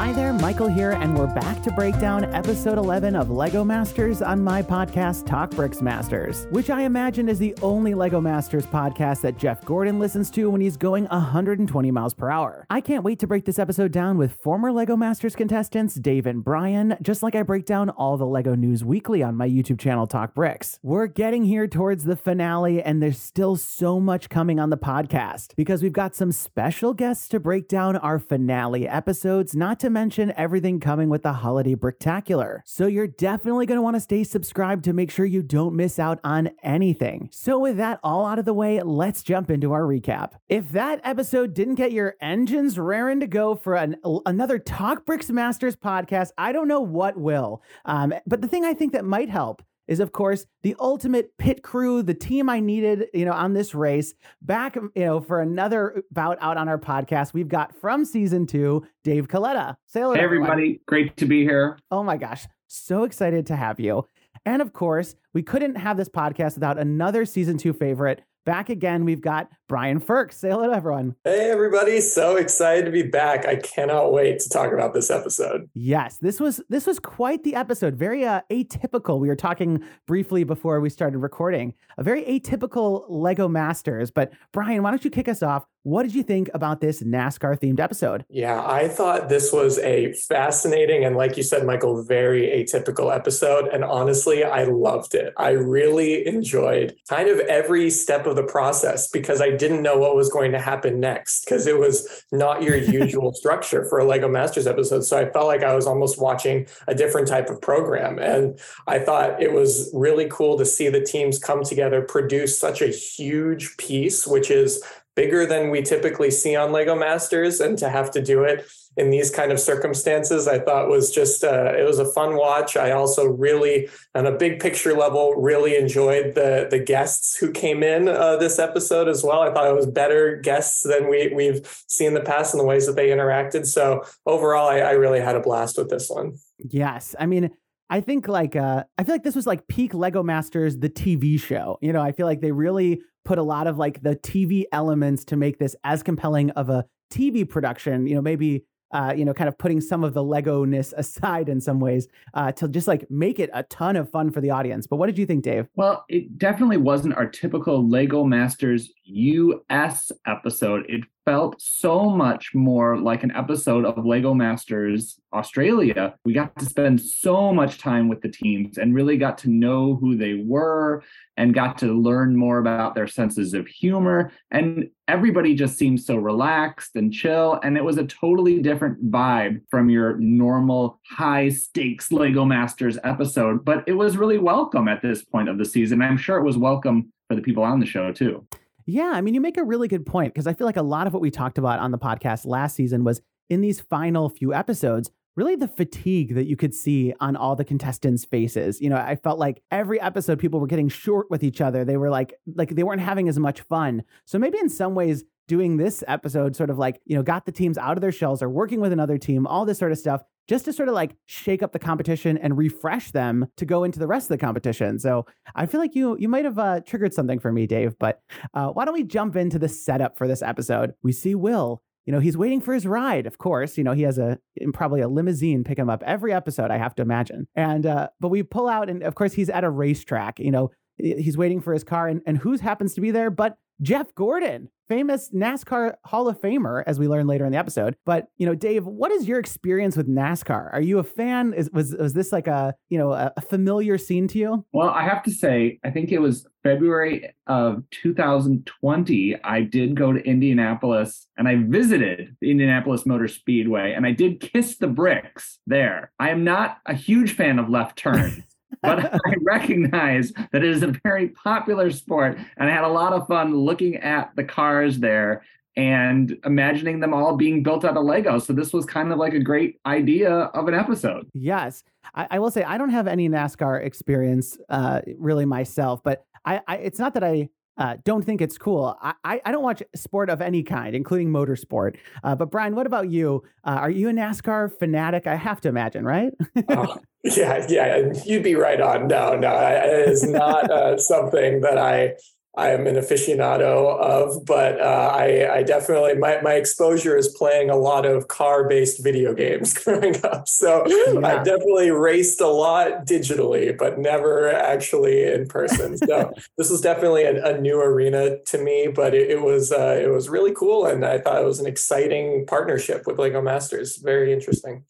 Hi there, Michael here, and we're back to break down episode 11 of LEGO Masters on my podcast, Talk Bricks Masters, which I imagine is the only LEGO Masters podcast that Jeff Gordon listens to when he's going 120 miles per hour. I can't wait to break this episode down with former LEGO Masters contestants Dave and Brian, just like I break down all the LEGO news weekly on my YouTube channel, Talk Bricks. We're getting here towards the finale, and there's still so much coming on the podcast because we've got some special guests to break down our finale episodes, not to mention everything coming with the holiday bricktacular. So you're definitely going to want to stay subscribed to make sure you don't miss out on anything. So with that all out of the way, let's jump into our recap. If that episode didn't get your engines raring to go for an, another Talk Bricks Masters podcast, I don't know what will. Um, but the thing I think that might help is of course the ultimate pit crew, the team I needed, you know, on this race. Back, you know, for another bout out on our podcast, we've got from season two, Dave Coletta. Say hello, hey everybody. Great to be here. Oh my gosh, so excited to have you. And of course, we couldn't have this podcast without another season two favorite, back again. We've got Brian Firk. Say hello to everyone. Hey, everybody. So excited to be back. I cannot wait to talk about this episode. Yes, this was this was quite the episode. Very uh, atypical. We were talking briefly before we started recording. A very atypical Lego Masters. But Brian, why don't you kick us off? What did you think about this NASCAR themed episode? Yeah, I thought this was a fascinating and, like you said, Michael, very atypical episode. And honestly, I loved it. I really enjoyed kind of every step of the process because I didn't know what was going to happen next because it was not your usual structure for a Lego Masters episode. So I felt like I was almost watching a different type of program. And I thought it was really cool to see the teams come together, produce such a huge piece, which is bigger than we typically see on Lego Masters, and to have to do it in these kind of circumstances, I thought was just uh, it was a fun watch. I also really, on a big picture level, really enjoyed the the guests who came in uh, this episode as well. I thought it was better guests than we we've seen in the past and the ways that they interacted. So overall, I, I really had a blast with this one. Yes, I mean. I think like uh, I feel like this was like peak Lego Masters, the TV show. You know, I feel like they really put a lot of like the TV elements to make this as compelling of a TV production. You know, maybe uh, you know, kind of putting some of the Lego ness aside in some ways uh, to just like make it a ton of fun for the audience. But what did you think, Dave? Well, it definitely wasn't our typical Lego Masters US episode. It felt so much more like an episode of Lego Masters Australia. We got to spend so much time with the teams and really got to know who they were and got to learn more about their senses of humor. And everybody just seemed so relaxed and chill. And it was a totally different vibe from your normal high stakes Lego Masters episode. But it was really welcome at this point of the season. I'm sure it was welcome for the people on the show too. Yeah, I mean, you make a really good point because I feel like a lot of what we talked about on the podcast last season was in these final few episodes, really the fatigue that you could see on all the contestants' faces. You know, I felt like every episode people were getting short with each other. They were like like they weren't having as much fun. So maybe in some ways doing this episode sort of like, you know, got the teams out of their shells or working with another team, all this sort of stuff just to sort of like shake up the competition and refresh them to go into the rest of the competition. So I feel like you you might have uh, triggered something for me, Dave. But uh, why don't we jump into the setup for this episode? We see Will. You know, he's waiting for his ride. Of course, you know he has a probably a limousine pick him up every episode. I have to imagine. And uh, but we pull out, and of course he's at a racetrack. You know, he's waiting for his car, and and who happens to be there but Jeff Gordon, famous NASCAR Hall of Famer, as we learn later in the episode. But you know, Dave, what is your experience with NASCAR? Are you a fan? Is was was this like a you know a, familiar scene to you? Well, I have to say, I think it was February of 2020. I did go to Indianapolis and I visited the Indianapolis Motor Speedway, and I did kiss the bricks there. I am not a huge fan of left turns but I recognize that it is a very popular sport. And I had a lot of fun looking at the cars there and imagining them all being built out of Lego. So this was kind of like a great idea of an episode. Yes. I, I will say I don't have any NASCAR experience uh, really myself, but I, I it's not that I uh, don't think it's cool. I, I don't watch sport of any kind, including motorsport. Uh, but Brian, what about you? Uh, are you a NASCAR fanatic? I have to imagine, right? oh, yeah, yeah, you'd be right on. No, no, it is not uh, something that I I am an aficionado of, but uh, I, I, definitely my, my exposure is playing a lot of car based video games growing up. So yeah. I definitely raced a lot digitally, but never actually in person. So this was definitely a, a, new arena to me, but it, it was uh, it was really cool, and I thought it was an exciting partnership with Lego Masters. Very interesting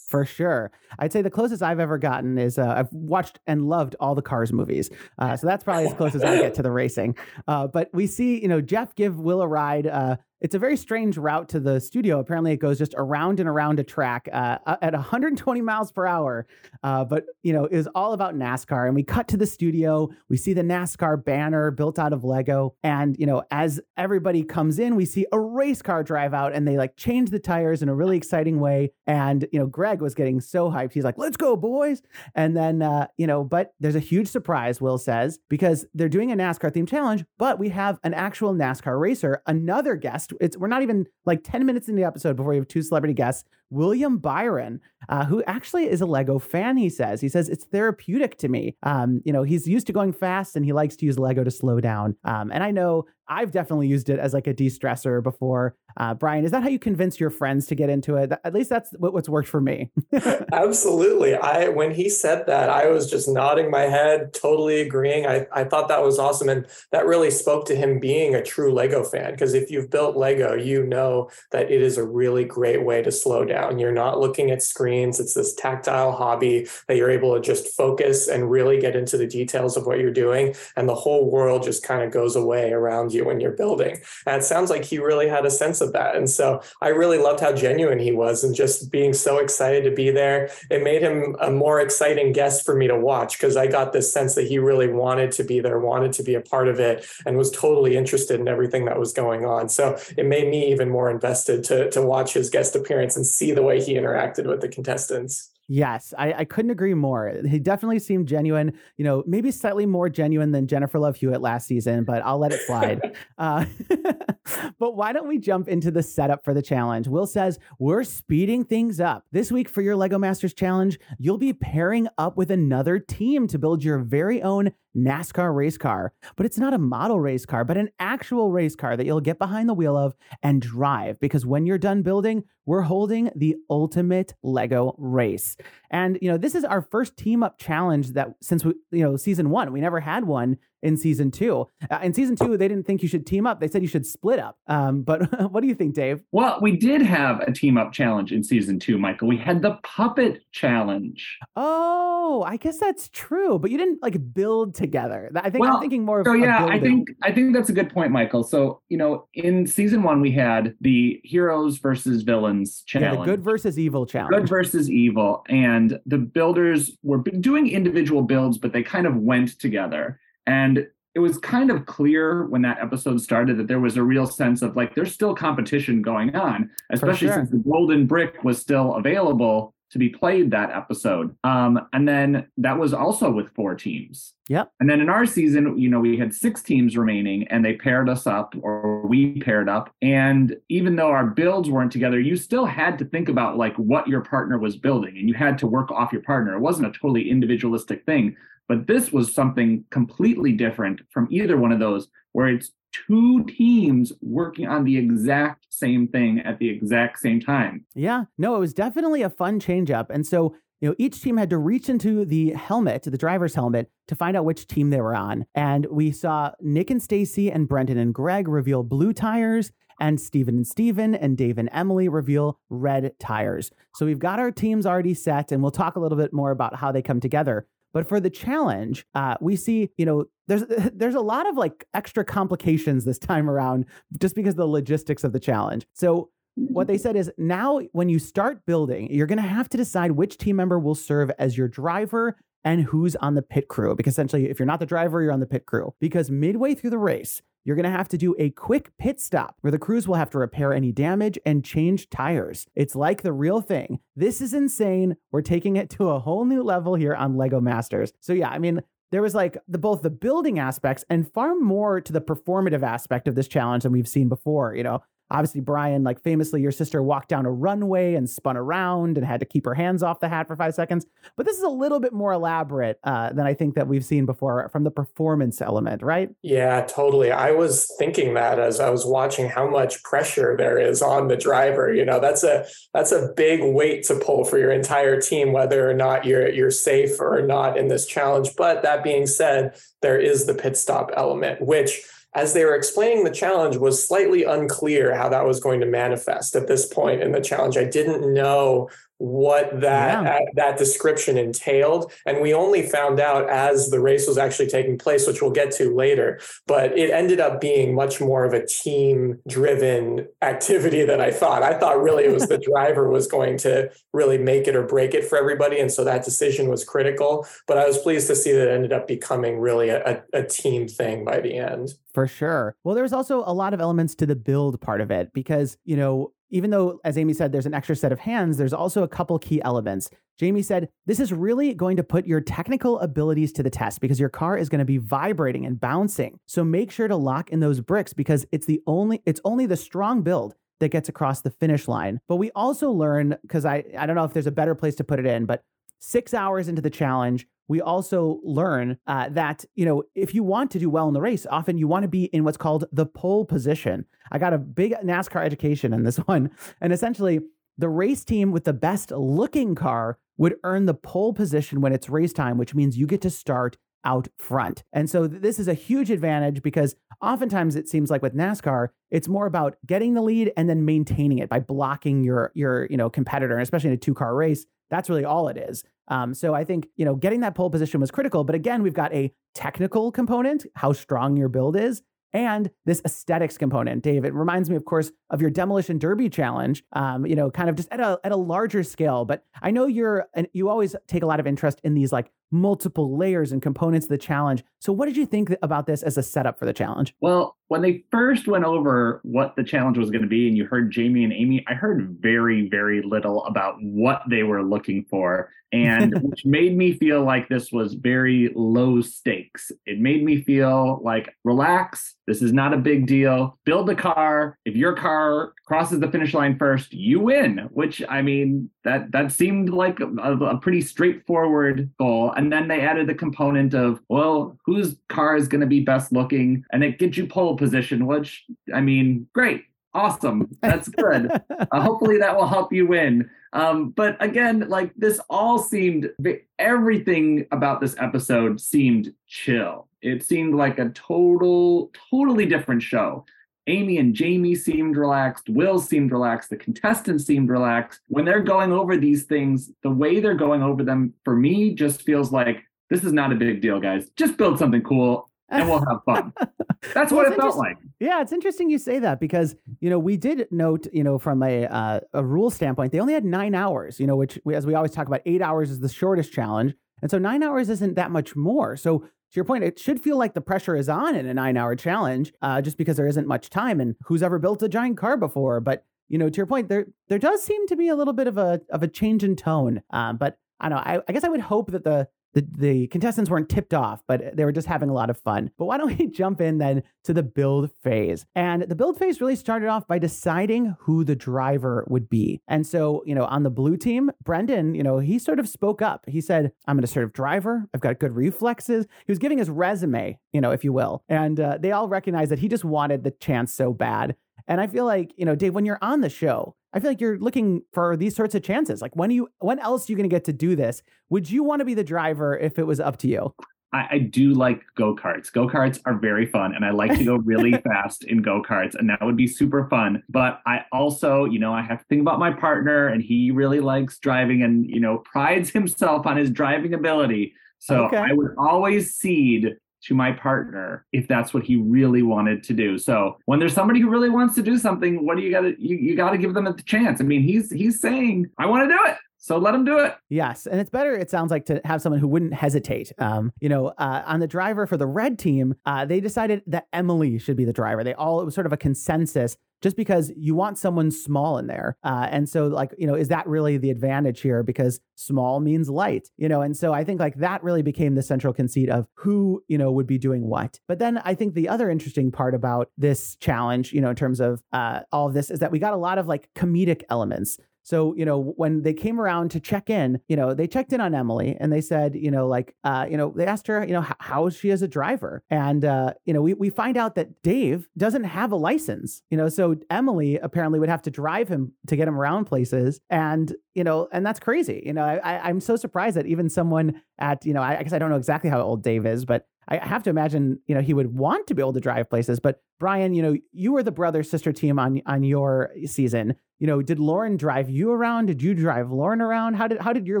for sure. I'd say the closest I've ever gotten is uh, I've watched and loved all the Cars movies. Uh, so that's probably as close as I get to the racing. Uh, but we see, you know, Jeff give Will a ride uh, it's a very strange route to the studio. Apparently, it goes just around and around a track uh, at 120 miles per hour. Uh, but you know, it was all about NASCAR. And we cut to the studio. We see the NASCAR banner built out of Lego. And you know, as everybody comes in, we see a race car drive out, and they like change the tires in a really exciting way. And you know, Greg was getting so hyped. He's like, "Let's go, boys!" And then uh, you know, but there's a huge surprise. Will says because they're doing a NASCAR themed challenge, but we have an actual NASCAR racer, another guest guest. It's we're not even like 10 minutes in the episode before we have two celebrity guests. William Byron, uh, who actually is a Lego fan, he says. He says it's therapeutic to me. Um, you know, he's used to going fast and he likes to use Lego to slow down. Um, and I know I've definitely used it as like a de-stressor before. Uh, Brian, is that how you convince your friends to get into it? At least that's what, what's worked for me. Absolutely. I when he said that, I was just nodding my head, totally agreeing. I, I thought that was awesome. And that really spoke to him being a true Lego fan. Because if you've built Lego, you know that it is a really great way to slow down. And you're not looking at screens. It's this tactile hobby that you're able to just focus and really get into the details of what you're doing. And the whole world just kind of goes away around you you when you're building. And it sounds like he really had a sense of that. And so I really loved how genuine he was and just being so excited to be there. It made him a more exciting guest for me to watch because I got this sense that he really wanted to be there, wanted to be a part of it, and was totally interested in everything that was going on. So it made me even more invested to, to watch his guest appearance and see the way he interacted with the contestants. Yes, I, I couldn't agree more. He definitely seemed genuine, you know, maybe slightly more genuine than Jennifer Love Hewitt last season, but I'll let it slide. uh, but why don't we jump into the setup for the challenge? Will says, We're speeding things up. This week for your Lego Masters Challenge, you'll be pairing up with another team to build your very own NASCAR race car, but it's not a model race car, but an actual race car that you'll get behind the wheel of and drive. Because when you're done building, we're holding the ultimate Lego race. And, you know, this is our first team up challenge that since we, you know, season one, we never had one in season two. Uh, in season two, they didn't think you should team up. They said you should split up. Um, but what do you think, Dave? Well, we did have a team up challenge in season two, Michael. We had the puppet challenge. Oh, I guess that's true. But you didn't like build together. I think well, I'm thinking more of. So yeah, I think I think that's a good point, Michael. So you know, in season one, we had the heroes versus villains challenge. Yeah, the good versus evil challenge. Good versus evil, and the builders were doing individual builds, but they kind of went together. And it was kind of clear when that episode started that there was a real sense of like there's still competition going on, especially sure. since the golden brick was still available to be played that episode. Um, and then that was also with four teams. Yep. And then in our season, you know, we had six teams remaining and they paired us up or we paired up. And even though our builds weren't together, you still had to think about like what your partner was building and you had to work off your partner. It wasn't a totally individualistic thing. But this was something completely different from either one of those, where it's two teams working on the exact same thing at the exact same time. Yeah, no, it was definitely a fun change up. And so, you know, each team had to reach into the helmet, the driver's helmet, to find out which team they were on. And we saw Nick and Stacy and Brendan and Greg reveal blue tires and Stephen and Stephen and Dave and Emily reveal red tires. So we've got our teams already set, and we'll talk a little bit more about how they come together. But for the challenge, uh, we see, you know, there's there's a lot of like extra complications this time around just because of the logistics of the challenge. So what they said is now when you start building, you're going to have to decide which team member will serve as your driver and who's on the pit crew. Because essentially, if you're not the driver, you're on the pit crew. Because midway through the race, you're going to have to do a quick pit stop where the crews will have to repair any damage and change tires. It's like the real thing. This is insane. We're taking it to a whole new level here on Lego Masters. So, yeah, I mean, there was like the both the building aspects and far more to the performative aspect of this challenge than we've seen before. You know, obviously Brian, like famously, your sister walked down a runway and spun around and had to keep her hands off the hat for five seconds. But this is a little bit more elaborate uh, than I think that we've seen before from the performance element, right? Yeah, totally. I was thinking that as I was watching how much pressure there is on the driver. You know, that's a that's a big weight to pull for your entire team, whether or not you're you're safe or not in this challenge. But that being said, there is the pit stop element, which as they were explaining the challenge was slightly unclear how that was going to manifest at this point in the challenge. I didn't know what that yeah. uh, that description entailed. And we only found out as the race was actually taking place which we'll get to later. But it ended up being much more of a team driven activity than i thought. I thought really it was the driver was going to really make it or break it for everybody and so that decision was critical. But i was pleased to see that it ended up becoming really a, a team thing by the end. For sure. Well there was also a lot of elements to the build part of it because you know even though, as Amy said, there's an extra set of hands, there's also a couple key elements. Jamie said, This is really going to put your technical abilities to the test because your car is going to be vibrating and bouncing. So make sure to lock in those bricks because it's the only it's only the strong build that gets across the finish line. But we also learn, because I, I don't know if there's a better place to put it in, but six hours into the challenge, we also learn uh, that you know if you want to do well in the race often you want to be in what's called the pole position. I got a big nascar education in this one and essentially the race team with the best looking car would earn the pole position when it's race time which means you get to start out front. And so this is a huge advantage because oftentimes it seems like with nascar it's more about getting the lead and then maintaining it by blocking your your you know competitor and especially in a two car race that's really all it is um, so I think, you know, getting that pole position was critical. But again, we've got a technical component, how strong your build is, and this aesthetics component. Dave, it reminds me, of course, of your demolition derby challenge. Um, you know, kind of just at a at a larger scale. But I know you're and you always take a lot of interest in these like multiple layers and components of the challenge. So, what did you think about this as a setup for the challenge? Well, when they first went over what the challenge was going to be, and you heard Jamie and Amy, I heard very, very little about what they were looking for, and which made me feel like this was very low stakes. It made me feel like relax. This is not a big deal. Build a car. If your car crosses the finish line first, you win. Which I mean, that that seemed like a, a pretty straightforward goal and then they added the component of, well, whose car is going to be best looking? And it gets you pole position, which, I mean, great. Awesome. That's good. uh, hopefully that will help you win. Um, but again, like this all seemed, everything about this episode seemed chill. It seemed like a total, totally different show. Amy and Jamie seemed relaxed. Will seemed relaxed. The contestants seemed relaxed. When they're going over these things, the way they're going over them for me just feels like this is not a big deal, guys. Just build something cool and we'll have fun. That's well, what it felt like. Yeah, it's interesting you say that because you know we did note you know from a uh, a rule standpoint they only had nine hours. You know, which we, as we always talk about, eight hours is the shortest challenge, and so nine hours isn't that much more. So to your point, it should feel like the pressure is on in a nine hour challenge uh, just because there isn't much time. And who's ever built a giant car before? But you know, to your point, there there does seem to be a little bit of a of a change in tone. Um, but I don't know. I, I guess I would hope that the the, the contestants weren't tipped off, but they were just having a lot of fun. But why don't we jump in then to the build phase? And the build phase really started off by deciding who the driver would be. And so, you know, on the blue team, Brendan, you know, he sort of spoke up. He said, I'm an assertive driver. I've got good reflexes. He was giving his resume, you know, if you will. And uh, they all recognized that he just wanted the chance so bad. And I feel like, you know, Dave, when you're on the show, I feel like you're looking for these sorts of chances. Like when you when else are you going to get to do this? Would you want to be the driver if it was up to you? I, I do like go karts. Go karts are very fun, and I like to go really fast in go karts, and that would be super fun. But I also, you know, I have to think about my partner, and he really likes driving, and you know, prides himself on his driving ability. So okay. I would always cede to my partner if that's what he really wanted to do. So when there's somebody who really wants to do something, what do you got to you, you got to give them a chance. I mean, he's he's saying, "I want to do it." So let him do it. Yes, and it's better. It sounds like to have someone who wouldn't hesitate. Um, you know, uh, on the driver for the red team, uh, they decided that Emily should be the driver. They all it was sort of a consensus just because you want someone small in there. Uh, and so, like, you know, is that really the advantage here? Because small means light, you know? And so I think like that really became the central conceit of who, you know, would be doing what. But then I think the other interesting part about this challenge, you know, in terms of uh, all of this is that we got a lot of like comedic elements. So, you know, when they came around to check in, you know, they checked in on Emily and they said, you know, like, uh, you know, they asked her, you know, how is she as a driver? And, uh, you know, we, we find out that Dave doesn't have a license, you know, so Emily apparently would have to drive him to get him around places. And, you know, and that's crazy. You know, I, I'm so surprised that even someone at, you know, I, I guess I don't know exactly how old Dave is, but I have to imagine, you know, he would want to be able to drive places. But Brian, you know, you were the brother sister team on on your season you know, did Lauren drive you around? Did you drive Lauren around? How did how did your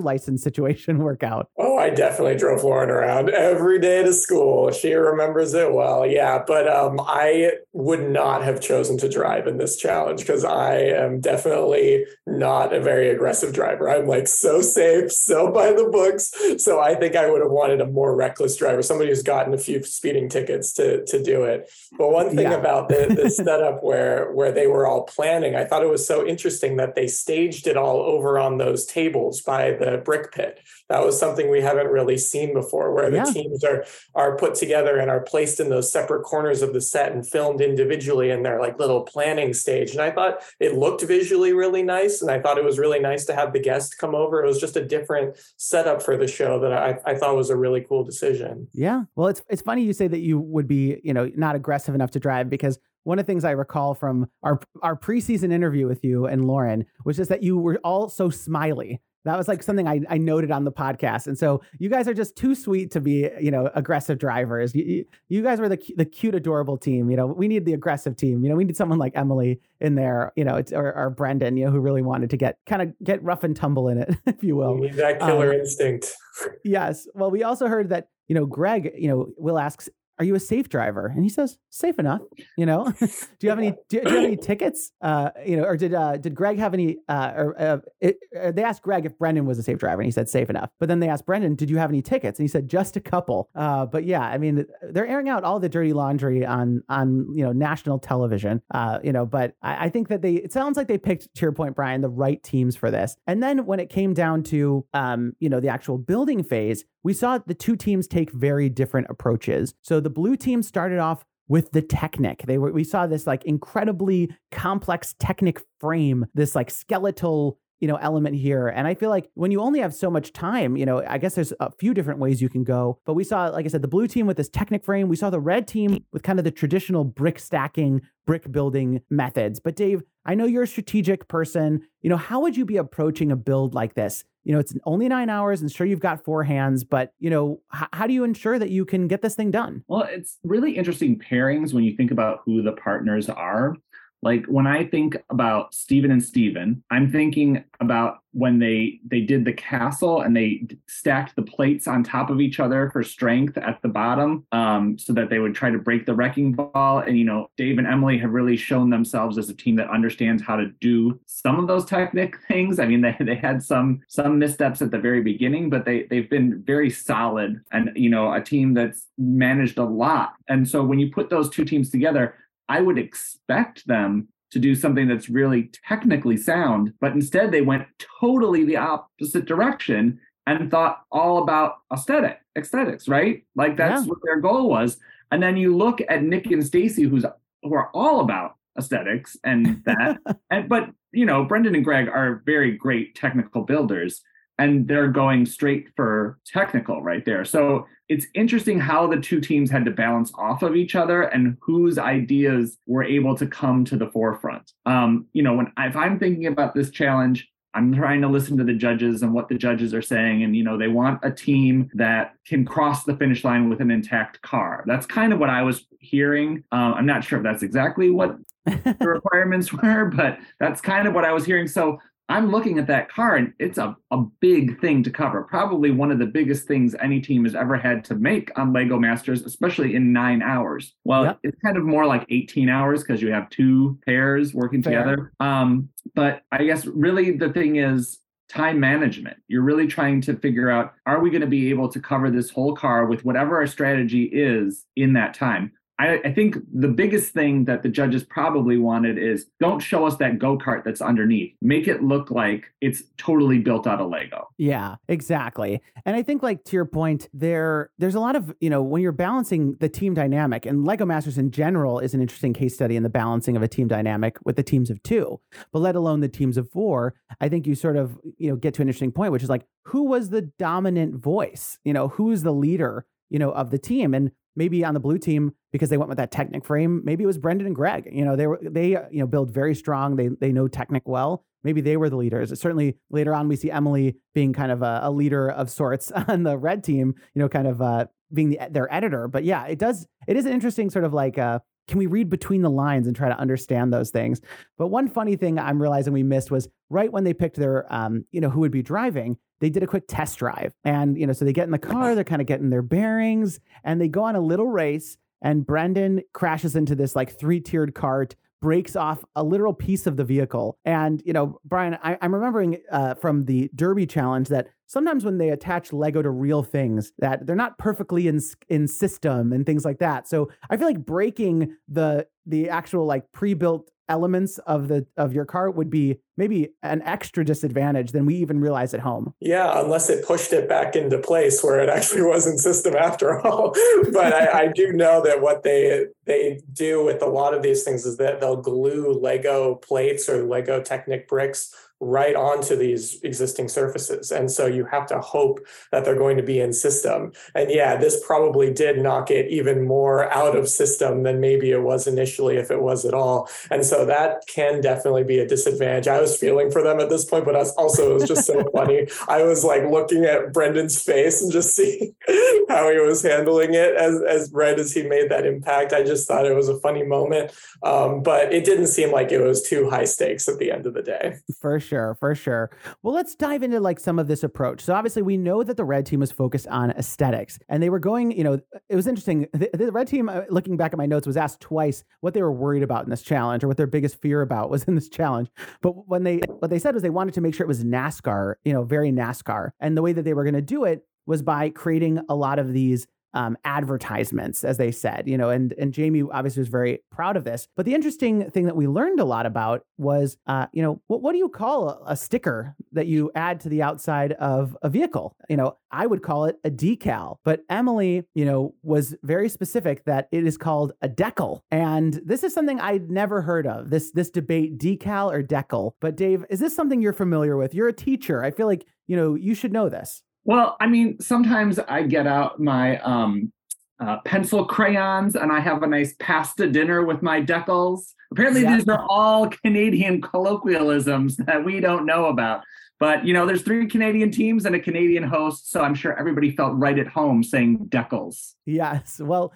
license situation work out? Oh, I definitely drove Lauren around every day to school. She remembers it well. Yeah, but um, I would not have chosen to drive in this challenge because I am definitely not a very aggressive driver. I'm like so safe, so by the books. So I think I would have wanted a more reckless driver, somebody who's gotten a few speeding tickets to to do it. But one thing yeah. about the, the setup where where they were all planning, I thought it was so interesting that they staged it all over on those tables by the brick pit. That was something we haven't really seen before, where the yeah. teams are are put together and are placed in those separate corners of the set and filmed individually in their like little planning stage. And I thought it looked visually really nice, and I thought it was really nice to have the guest come over. It was just a different setup for the show that I, I thought was a really cool decision. Yeah, well, it's it's funny you say that you would be you know not aggressive enough to drive because one of the things I recall from our our preseason interview with you and Lauren was just that you were all so smiley. That was like something I, I noted on the podcast. And so you guys are just too sweet to be, you know, aggressive drivers. You, you guys were the the cute, adorable team. You know, we need the aggressive team. You know, we need someone like Emily in there, you know, it's, or, or Brendan, you know, who really wanted to get kind of get rough and tumble in it, if you will. We need that killer um, instinct. yes. Well, we also heard that, you know, Greg, you know, Will asks, are you a safe driver? And he says, safe enough. You know, do you have any, do, do, you have any tickets? Uh, you know, or did, uh, did Greg have any, uh, or, uh, it, uh, they asked Greg if Brendan was a safe driver and he said safe enough. But then they asked Brendan, did you have any tickets? And he said, just a couple. Uh, but yeah, I mean, they're airing out all the dirty laundry on, on, you know, national television, you know, but I, I think that they, it sounds like they picked, to your point, Brian, the right teams for this. And then when it came down to, um, you know, the actual building phase, we saw the two teams take very different approaches. So the blue team started off with the Technic. They were we saw this like incredibly complex Technic frame, this like skeletal you know element here and i feel like when you only have so much time you know i guess there's a few different ways you can go but we saw like i said the blue team with this technic frame we saw the red team mm. with kind of the traditional brick stacking brick building methods but dave i know you're a strategic person you know how would you be approaching a build like this you know, it's only nine hours and sure you've got four hands, but you know, h- how do you ensure that you can get this thing done? Well, it's really interesting pairings when you think about who the partners are. Like when I think about Steven and Steven, I'm thinking about when they they did the castle and they stacked the plates on top of each other for strength at the bottom, um, so that they would try to break the wrecking ball. And you know, Dave and Emily have really shown themselves as a team that understands how to do some of those technic things. I mean, they they had some some missteps at the very beginning, but they they've been very solid and you know a team that's managed a lot. And so when you put those two teams together, I would expect them to do something that's really technically sound, but instead they went totally the opposite direction and thought all about aesthetic, aesthetics, right? Like that's yeah. what their goal was. And then you look at Nick and Stacy, who's who are all about aesthetics and that. and but you know, Brendan and Greg are very great technical builders and they're going straight for technical right there. So it's interesting how the two teams had to balance off of each other and whose ideas were able to come to the forefront. Um, you know, when if I'm thinking about this challenge, I'm trying to listen to the judges and what the judges are saying. And, you know, they want a team that can cross the finish line with an intact car. That's kind of what I was hearing. Um, I'm not sure if that's exactly what the requirements were, but that's kind of what I was hearing. So I'm looking at that car and it's a, a big thing to cover. Probably one of the biggest things any team has ever had to make on Lego Masters, especially in nine hours. Well, yep. it's kind of more like 18 hours because you have two pairs working Fair. together. Um, but I guess really the thing is time management. You're really trying to figure out are we going to be able to cover this whole car with whatever our strategy is in that time? I, I, think the biggest thing that the judges probably wanted is don't show us that go kart that's underneath. Make it look like it's totally built out of Lego. Yeah, exactly. And I think, like to your point, there there's a lot of you know when you're balancing the team dynamic, and Lego Masters in general is an interesting case study in the balancing of a team dynamic with the teams of two, but let alone the teams of four. I think you sort of you know get to an interesting point, which is like who was the dominant voice? You know, who's the leader? You know, of the team, and maybe on the blue team because they went with that Technic frame. Maybe it was Brendan and Greg. You know, they were they uh, you know build very strong. They they know Technic well. Maybe they were the leaders. Certainly later on we see Emily being kind of a, a leader of sorts on the red team. You know, kind of uh, being the, their editor. But yeah, it does. It is an interesting sort of like. Uh, can we read between the lines and try to understand those things? But one funny thing I'm realizing we missed was right when they picked their, um, you know, who would be driving they did a quick test drive. And, you know, so they get in the car, they're kind of getting their bearings, and they go on a little race. And Brendan crashes into this like three tiered cart, breaks off a literal piece of the vehicle. And, you know, Brian, I, am remembering uh, from the Derby challenge that sometimes when they attach Lego to real things, that they're not perfectly in, in system and things like that. So I feel like breaking the the actual like pre-built elements of the of your car would be maybe an extra disadvantage than we even realize at home. Yeah, unless it pushed it back into place where it actually wasn't system after all. but I, I, do know that what they they do with a lot of these things is that they'll glue Lego plates or Lego Technic bricks right onto these existing surfaces. And so you have to hope that they're going to be in system. And yeah, this probably did knock it even more out of system than maybe it was initially, if it was at all. And so that can definitely be a disadvantage. I was feeling for them at this point, but also it was just so funny. I was like looking at Brendan's face and just seeing how he was handling it as, as right as he made that impact. I just thought it was a funny moment. Um, but it didn't seem like it was too high stakes at the end of the day. For sure, for sure. Well, let's dive into like some of this approach. So obviously, we know that the red team was focused on aesthetics, and they were going. You know, it was interesting. The, the red team, uh, looking back at my notes, was asked twice what they were worried about in this challenge, or what their biggest fear about was in this challenge. But when they what they said was they wanted to make sure it was NASCAR, you know, very NASCAR, and the way that they were going to do it was by creating a lot of these um, advertisements, as they said, you know, and and Jamie obviously was very proud of this. But the interesting thing that we learned a lot about was, uh, you know, what what do you call a, a, sticker that you add to the outside of a vehicle? You know, I would call it a decal, but Emily, you know, was very specific that it is called a decal, and this is something I'd never heard of. This this debate, decal or decal. But Dave, is this something you're familiar with? You're a teacher. I feel like you know you should know this. Well, I mean, sometimes I get out my um, uh, pencil crayons and I have a nice pasta dinner with my decals. Apparently, yeah. these are all Canadian colloquialisms that we don't know about. But you know, there's three Canadian teams and a Canadian host, so I'm sure everybody felt right at home saying Decals. Yes. Well,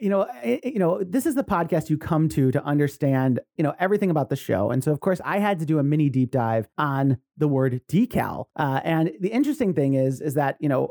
you know, it, you know, this is the podcast you come to to understand, you know, everything about the show. And so, of course, I had to do a mini deep dive on the word decal. Uh, and the interesting thing is, is that you know,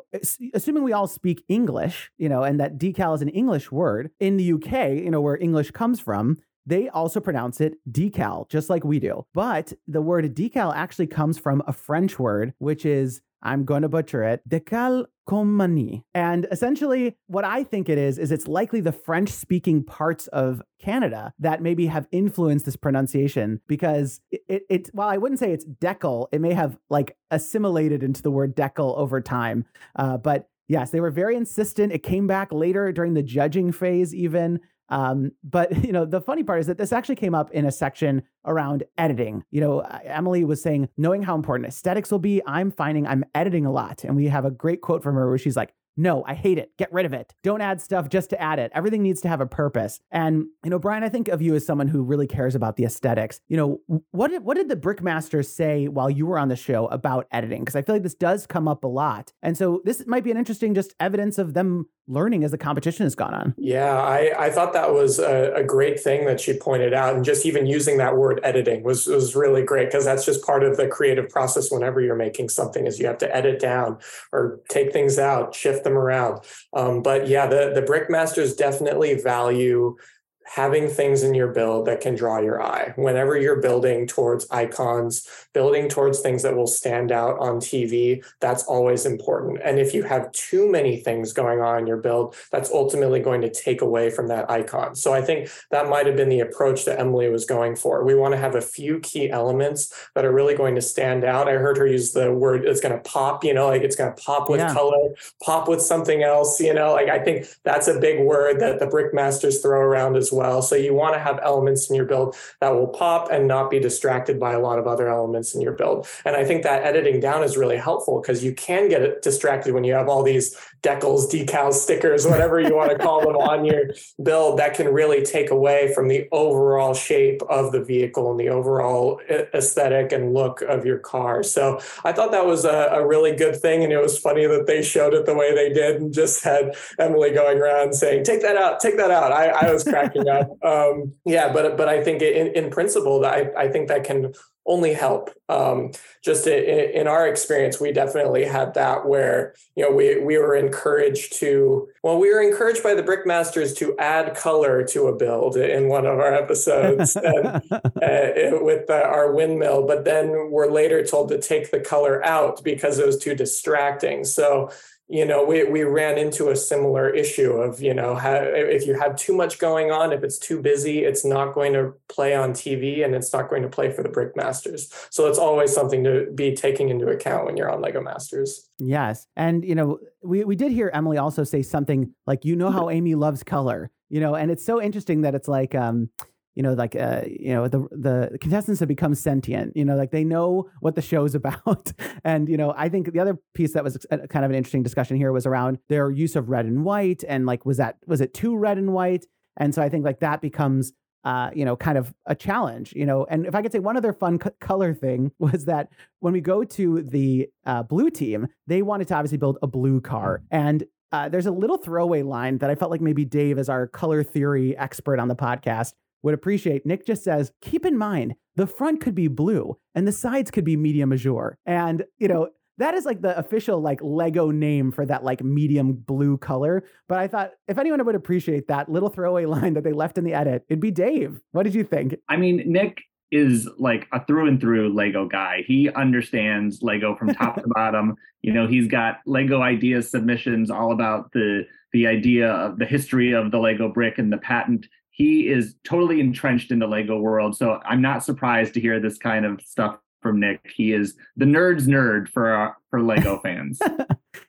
assuming we all speak English, you know, and that decal is an English word in the UK, you know, where English comes from, they also pronounce it decal, just like we do. But the word decal actually comes from a French word, which is, I'm going to butcher it, décalcomanie. And essentially, what I think it is, is it's likely the French speaking parts of Canada that maybe have influenced this pronunciation because it, it, it, while I wouldn't say it's decal, it may have like assimilated into the word decal over time. Uh, but Yes, they were very insistent. It came back later during the judging phase, even. Um, but you know, the funny part is that this actually came up in a section around editing. You know, Emily was saying, knowing how important aesthetics will be, I'm finding I'm editing a lot. And we have a great quote from her where she's like, no, I hate it. Get rid of it. Don't add stuff just to add it. Everything needs to have a purpose. And you know, Brian, I think of you as someone who really cares about the aesthetics. You know, what did what did the Brickmasters say while you were on the show about editing? Because I feel like this does come up a lot. And so this might be an interesting just evidence of them learning as the competition has gone on. Yeah, I, I thought that was a, a great thing that she pointed out. And just even using that word editing was, was really great because that's just part of the creative process whenever you're making something is you have to edit down or take things out, shift them around. Um, but yeah, the, the brick masters definitely value having things in your build that can draw your eye. Whenever you're building towards icons, building towards things that will stand out on TV, that's always important. And if you have too many things going on in your build, that's ultimately going to take away from that icon. So I think that might have been the approach that Emily was going for. We want to have a few key elements that are really going to stand out. I heard her use the word it's going to pop, you know, like it's going to pop with yeah. color, pop with something else, you know, like I think that's a big word that the Brickmasters throw around as well. So you want to have elements in your build that will pop and not be distracted by a lot of other elements in your build. And I think that editing down is really helpful because you can get distracted when you have all these decals, decals, stickers, whatever you want to call them on your build that can really take away from the overall shape of the vehicle and the overall aesthetic and look of your car. So I thought that was a, a really good thing. And it was funny that they showed it the way they did and just had Emily going around saying, take that out, take that out. I, I was cracking up. Um, yeah, but but I think in, in principle, I, I think that can only help. Um, just in, in, our experience, we definitely had that where you know we we were encouraged to well, we were encouraged by the Brickmasters to add color to a build in one of our episodes and, uh, with uh, our windmill, but then we're later told to take the color out because it was too distracting. So you know, we, we ran into a similar issue of, you know, how, if you have too much going on, if it's too busy, it's not going to play on TV and it's not going to play for the brick masters So it's always something to be taking into account when you're on Lego Masters. Yes. And, you know, we, we did hear Emily also say something like, you know, how Amy loves color, you know, and it's so interesting that it's like, um, you know, like uh, you know, the the contestants have become sentient. You know, like they know what the show's about. and you know, I think the other piece that was kind of an interesting discussion here was around their use of red and white, and like was that was it too red and white? And so I think like that becomes uh, you know, kind of a challenge, you know. And if I could say one other fun c- color thing was that when we go to the uh, blue team, they wanted to obviously build a blue car. And uh, there's a little throwaway line that I felt like maybe Dave, as our color theory expert on the podcast, would appreciate. Nick just says, keep in mind, the front could be blue and the sides could be medium azure. And, you know, that is like the official like Lego name for that like medium blue color. But I thought if anyone would appreciate that little throwaway line that they left in the edit, it'd be Dave. What did you think? I mean, Nick is like a through and through Lego guy. He understands Lego from top to bottom. You know, he's got Lego ideas submissions all about the the idea of the history of the Lego brick and the patent he is totally entrenched in the Lego world. So I'm not surprised to hear this kind of stuff from Nick. He is the nerd's nerd for uh, for Lego fans.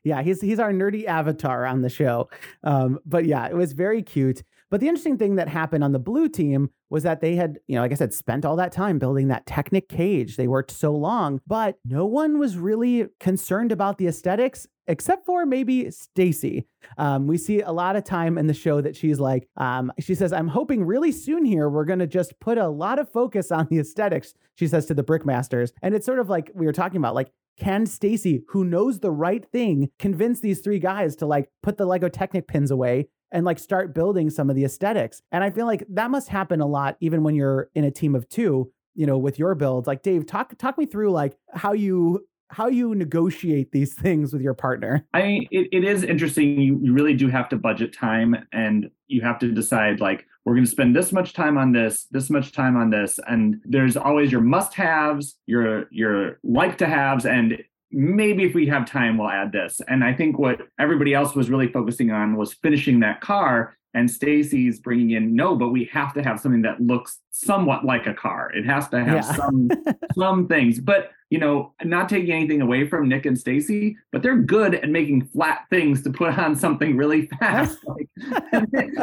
yeah, he's he's our nerdy avatar on the show. Um, but yeah, it was very cute. But the interesting thing that happened on the blue team was that they had, you know, like I said, spent all that time building that Technic cage. They worked so long, but no one was really concerned about the aesthetics except for maybe Stacy. Um, we see a lot of time in the show that she's like, um, she says, I'm hoping really soon here we're going to just put a lot of focus on the aesthetics, she says to the Brickmasters. And it's sort of like we were talking about, like, can Stacy, who knows the right thing, convince these three guys to like put the Lego Technic pins away and like start building some of the aesthetics? And I feel like that must happen a lot, even when you're in a team of two, you know, with your builds. Like Dave, talk talk me through like how you how you negotiate these things with your partner. I it, it is interesting. You, you really do have to budget time and you have to decide like, we're going to spend this much time on this, this much time on this. And there's always your must haves, your, your like to haves, and maybe if we have time, we'll add this. And I think what everybody else was really focusing on was finishing that car and Stacy's bringing in no, but we have to have something that looks somewhat like a car. It has to have yeah. some some things. But you know, not taking anything away from Nick and Stacy, but they're good at making flat things to put on something really fast. like,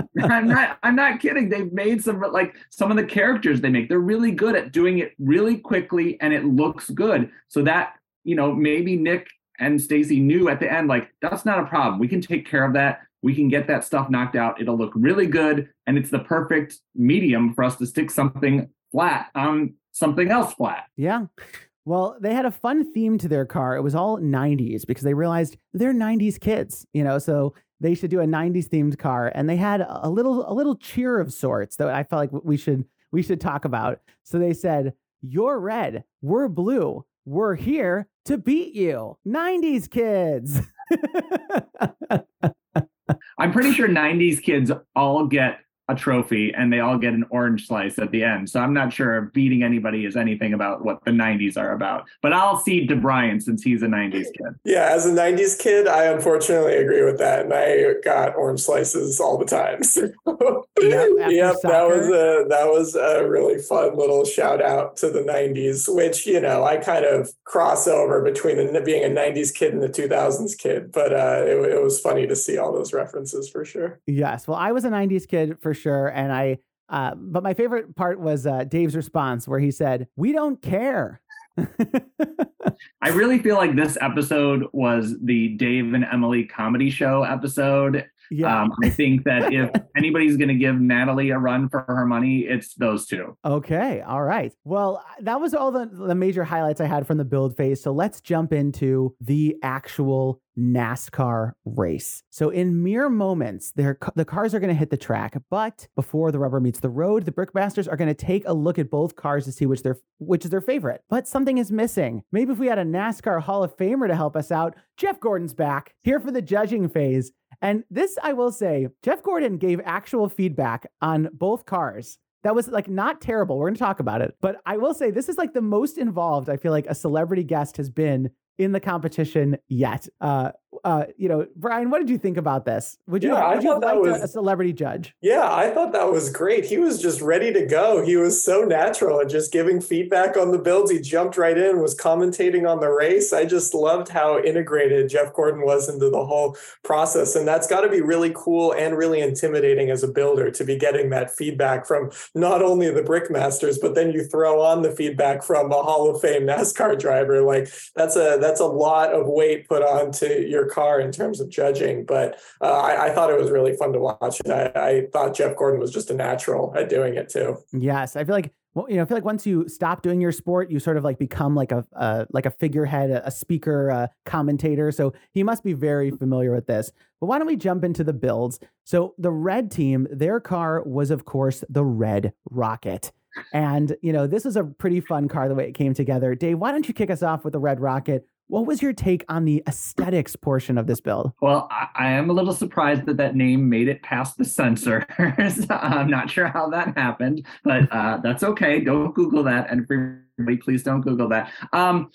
I'm not I'm not kidding. They've made some like some of the characters they make. They're really good at doing it really quickly and it looks good. So that you know maybe Nick and Stacy knew at the end like that's not a problem. We can take care of that we can get that stuff knocked out. It'll look really good. And it's the perfect medium for us to stick something flat on something else flat. Yeah. Well, they had a fun theme to their car. It was all 90s because they realized they're 90s kids, you know, so they should do a 90s themed car and they had a little a little cheer of sorts that I felt like we should we should talk about. So they said, "You're red, we're blue. We're here to beat you." 90s kids. I'm pretty sure 90s kids all get a trophy and they all get an orange slice at the end. So I'm not sure beating anybody is anything about what the 90s are about. But I'll cede to Brian since he's a 90s kid. Yeah, as a 90s kid, I unfortunately agree with that. And I got orange slices all the time. yep, yep that was a that was a really fun little shout out to the 90s, which, you know, I kind of cross over between the, being a 90s kid and the 2000s kid. But uh, it, it was funny to see all those references for sure. Yes. Well, I was a 90s kid for sure. And I, uh, but my favorite part was uh, Dave's response where he said, We don't care. I really feel like this episode was the Dave and Emily comedy show episode. Yeah. Um, I think that if anybody's going to give Natalie a run for her money, it's those two. Okay. All right. Well, that was all the, the major highlights I had from the build phase. So let's jump into the actual NASCAR race. So in mere moments, the cars are going to hit the track, but before the rubber meets the road, the Brickmasters are going to take a look at both cars to see which their which is their favorite. But something is missing. Maybe if we had a NASCAR Hall of Famer to help us out, Jeff Gordon's back here for the judging phase. And this, I will say, Jeff Gordon gave actual feedback on both cars that was like not terrible. We're going to talk about it. But I will say this is like the most involved I feel like a celebrity guest has been in the competition yet. Uh, uh, you know, Brian, what did you think about this? Would you, yeah, would you like was, a celebrity judge? Yeah, I thought that was great. He was just ready to go. He was so natural and just giving feedback on the builds. He jumped right in, was commentating on the race. I just loved how integrated Jeff Gordon was into the whole process. And that's got to be really cool and really intimidating as a builder to be getting that feedback from not only the Brickmasters, but then you throw on the feedback from a Hall of Fame NASCAR driver. Like that's a that's a lot of weight put onto your car in terms of judging, but uh, I, I, thought it was really fun to watch. And I, I thought Jeff Gordon was just a natural at doing it too. Yes, I feel like well, you know, I feel like once you stop doing your sport, you sort of like become like a uh, like a figurehead, a, a speaker, a commentator. So he must be very familiar with this. But why don't we jump into the builds? So the red team, their car was of course the Red Rocket. And you know, this is a pretty fun car the way it came together. Dave, why don't you kick us off with the Red Rocket? What was your take on the aesthetics portion of this build? Well, I, I am a little surprised that that name made it past the censors. I'm not sure how that happened, but uh, that's okay. Don't Google that. And everybody, please don't Google that. Um,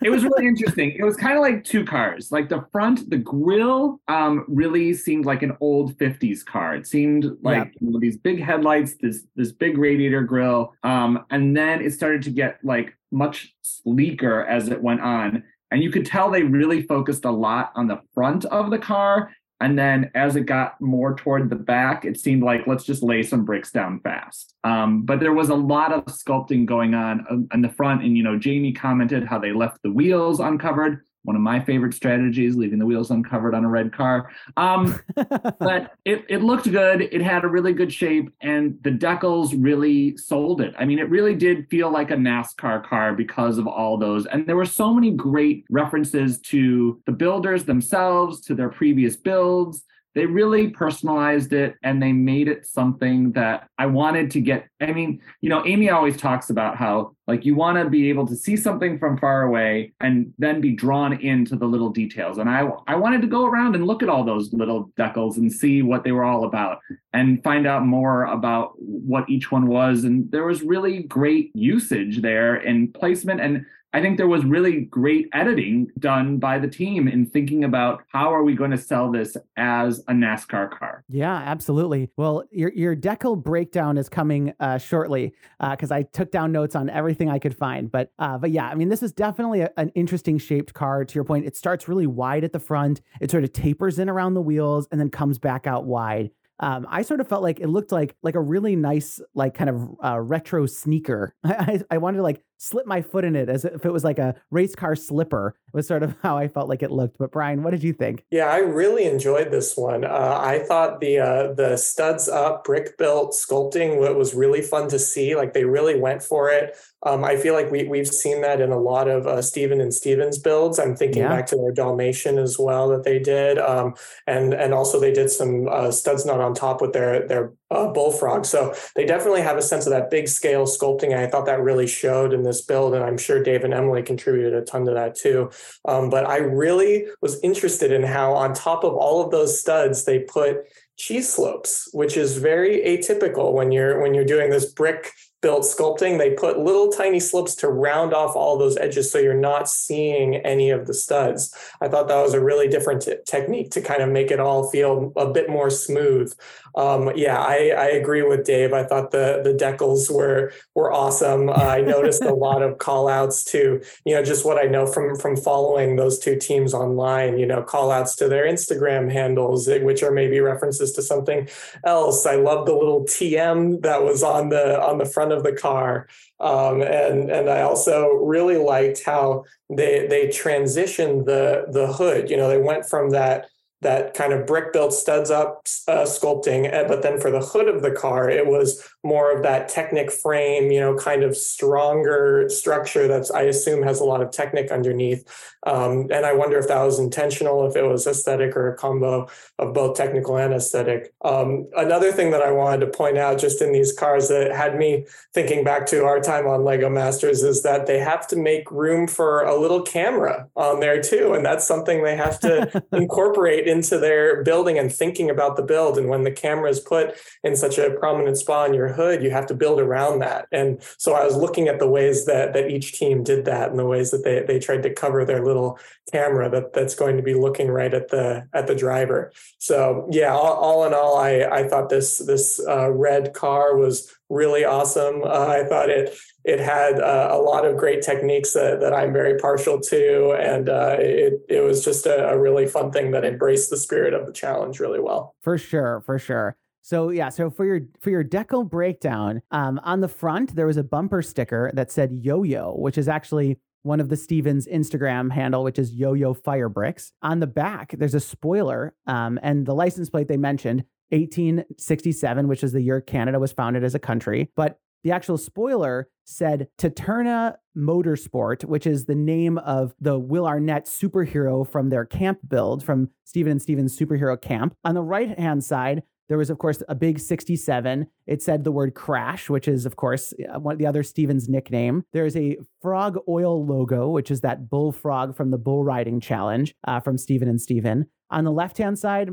it was really interesting. It was kind of like two cars. Like the front, the grill um, really seemed like an old 50s car. It seemed like yeah. you know, these big headlights, this this big radiator grill. Um, and then it started to get like much sleeker as it went on and you could tell they really focused a lot on the front of the car. And then as it got more toward the back, it seemed like let's just lay some bricks down fast. Um, but there was a lot of sculpting going on on um, the front. And, you know, Jamie commented how they left the wheels uncovered one of my favorite strategies, leaving the wheels uncovered on a red car. Um, but it, it looked good. It had a really good shape, and the decals really sold it. I mean, it really did feel like a NASCAR car because of all those. And there were so many great references to the builders themselves, to their previous builds they really personalized it and they made it something that I wanted to get. I mean, you know, Amy always talks about how like you want to be able to see something from far away and then be drawn into the little details. And I I wanted to go around and look at all those little decals and see what they were all about and find out more about what each one was. And there was really great usage there and placement and I think there was really great editing done by the team in thinking about how are we going to sell this as a NASCAR car. Yeah, absolutely. Well, your your decal breakdown is coming uh, shortly because uh, I took down notes on everything I could find. But uh, but yeah, I mean, this is definitely a, an interesting shaped car. To your point, it starts really wide at the front. It sort of tapers in around the wheels and then comes back out wide um, I sort of felt like it looked like like a really nice like kind of uh, retro sneaker. I, I wanted to like slip my foot in it as if it was like a race car slipper. Was sort of how I felt like it looked. But Brian, what did you think? Yeah, I really enjoyed this one. Uh, I thought the uh, the studs up brick built sculpting was really fun to see. Like they really went for it. Um, I feel like we we've seen that in a lot of uh, Steven and Stevens builds. I'm thinking yeah. back to their Dalmatian as well that they did, um, and and also they did some uh, studs not on top with their their uh, bullfrog. So they definitely have a sense of that big scale sculpting. And I thought that really showed in this build, and I'm sure Dave and Emily contributed a ton to that too. Um, but I really was interested in how on top of all of those studs they put cheese slopes, which is very atypical when you're when you're doing this brick built sculpting, they put little tiny slopes to round off all those edges so you're not seeing any of the studs. I thought that was a really different t- technique to kind of make it all feel a bit more smooth. Um, yeah, I, I, agree with Dave. I thought the the decals were were awesome. Uh, I noticed a lot of call outs to, you know, just what I know from from following those two teams online, you know, call outs to their Instagram handles, eh, which are maybe references to something else. I love the little TM that was on the on the front of the car. Um, and and I also really liked how they they transitioned the the hood. You know, they went from that that kind of brick built studs up uh, sculpting, eh, but then for the hood of the car, it was more of that Technic frame, you know, kind of stronger structure that's I assume has a lot of Technic underneath. Um, and I wonder if that was intentional, if it was aesthetic or a combo of both technical and aesthetic. Um, another thing that I wanted to point out just in these cars that had me thinking back to our time on Lego Masters is that they have to make room for a little camera on there too. And that's something they have to incorporate into their building and thinking about the build. And when the camera is put in such a prominent spot on your hood, you have to build around that. And so I was looking at the ways that that each team did that and the ways that they, they tried to cover their little camera that, that's going to be looking right at the at the driver. So yeah, all, all in all, I, I thought this this uh, red car was really awesome. Uh, I thought it it had uh, a lot of great techniques that, that I'm very partial to, and uh, it it was just a, a, really fun thing that embraced the spirit of the challenge really well. For sure, for sure. So yeah, so for your for your decal breakdown, um, on the front there was a bumper sticker that said "Yo-Yo," which is actually one of the Stevens Instagram handle, which is Yo-Yo Fire Bricks. On the back, there's a spoiler, um, and the license plate they mentioned 1867, which is the year Canada was founded as a country. But the actual spoiler said Taturna Motorsport, which is the name of the Will Arnett superhero from their camp build from Steven and Steven's superhero camp. On the right hand side, there was, of course, a big 67. It said the word crash, which is, of course, uh, one of the other Stevens nickname. There's a frog oil logo, which is that bullfrog from the bull riding challenge uh, from Steven and Steven. On the left hand side,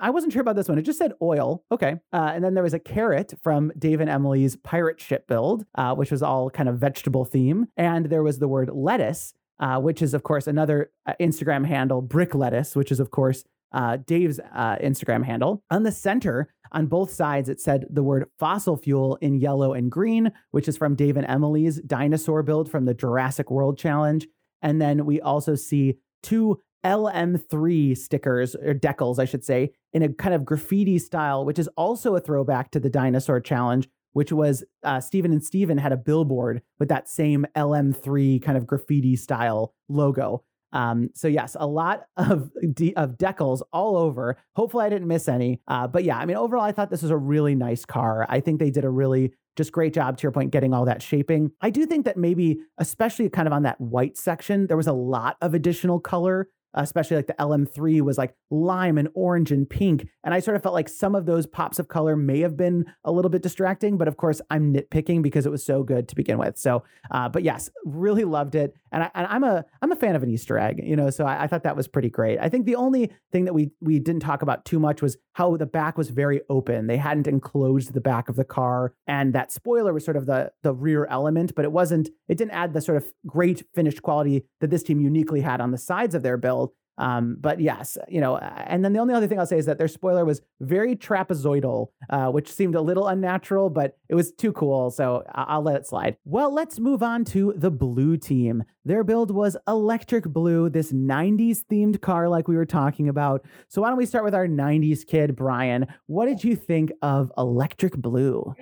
I wasn't sure about this one. It just said oil. Okay. Uh, and then there was a carrot from Dave and Emily's pirate ship build, uh, which was all kind of vegetable theme. And there was the word lettuce, uh, which is, of course, another uh, Instagram handle, brick lettuce, which is, of course, uh, Dave's uh, Instagram handle. On the center, on both sides, it said the word fossil fuel in yellow and green, which is from Dave and Emily's dinosaur build from the Jurassic World Challenge. And then we also see two LM3 stickers, or decals, I should say, in a kind of graffiti style, which is also a throwback to the dinosaur challenge, which was uh, Steven and Steven had a billboard with that same LM3 kind of graffiti style logo. Um, so yes, a lot of de- of decals all over. Hopefully, I didn't miss any. Uh, but yeah, I mean, overall, I thought this was a really nice car. I think they did a really just great job to your point getting all that shaping. I do think that maybe, especially kind of on that white section, there was a lot of additional color especially like the LM3 was like lime and orange and pink. And I sort of felt like some of those pops of color may have been a little bit distracting, but of course I'm nitpicking because it was so good to begin with. So, uh, but yes, really loved it. And, I, am a I'm a fan of an Easter egg, you know, so I, I, thought that was pretty great. I think the only thing that we we didn't talk about too much was how the back was very open. They hadn't enclosed the back of the car, and that spoiler was sort of the the rear element, but it wasn't. It didn't add the sort of great finished quality that this team uniquely had on the sides of their build. Um, but yes, you know, and then the only other thing I'll say is that their spoiler was very trapezoidal, uh, which seemed a little unnatural, but it was too cool. So I'll let it slide. Well, let's move on to the blue team. Their build was electric blue, this 90s themed car, like we were talking about. So why don't we start with our 90s kid, Brian? What did you think of electric blue?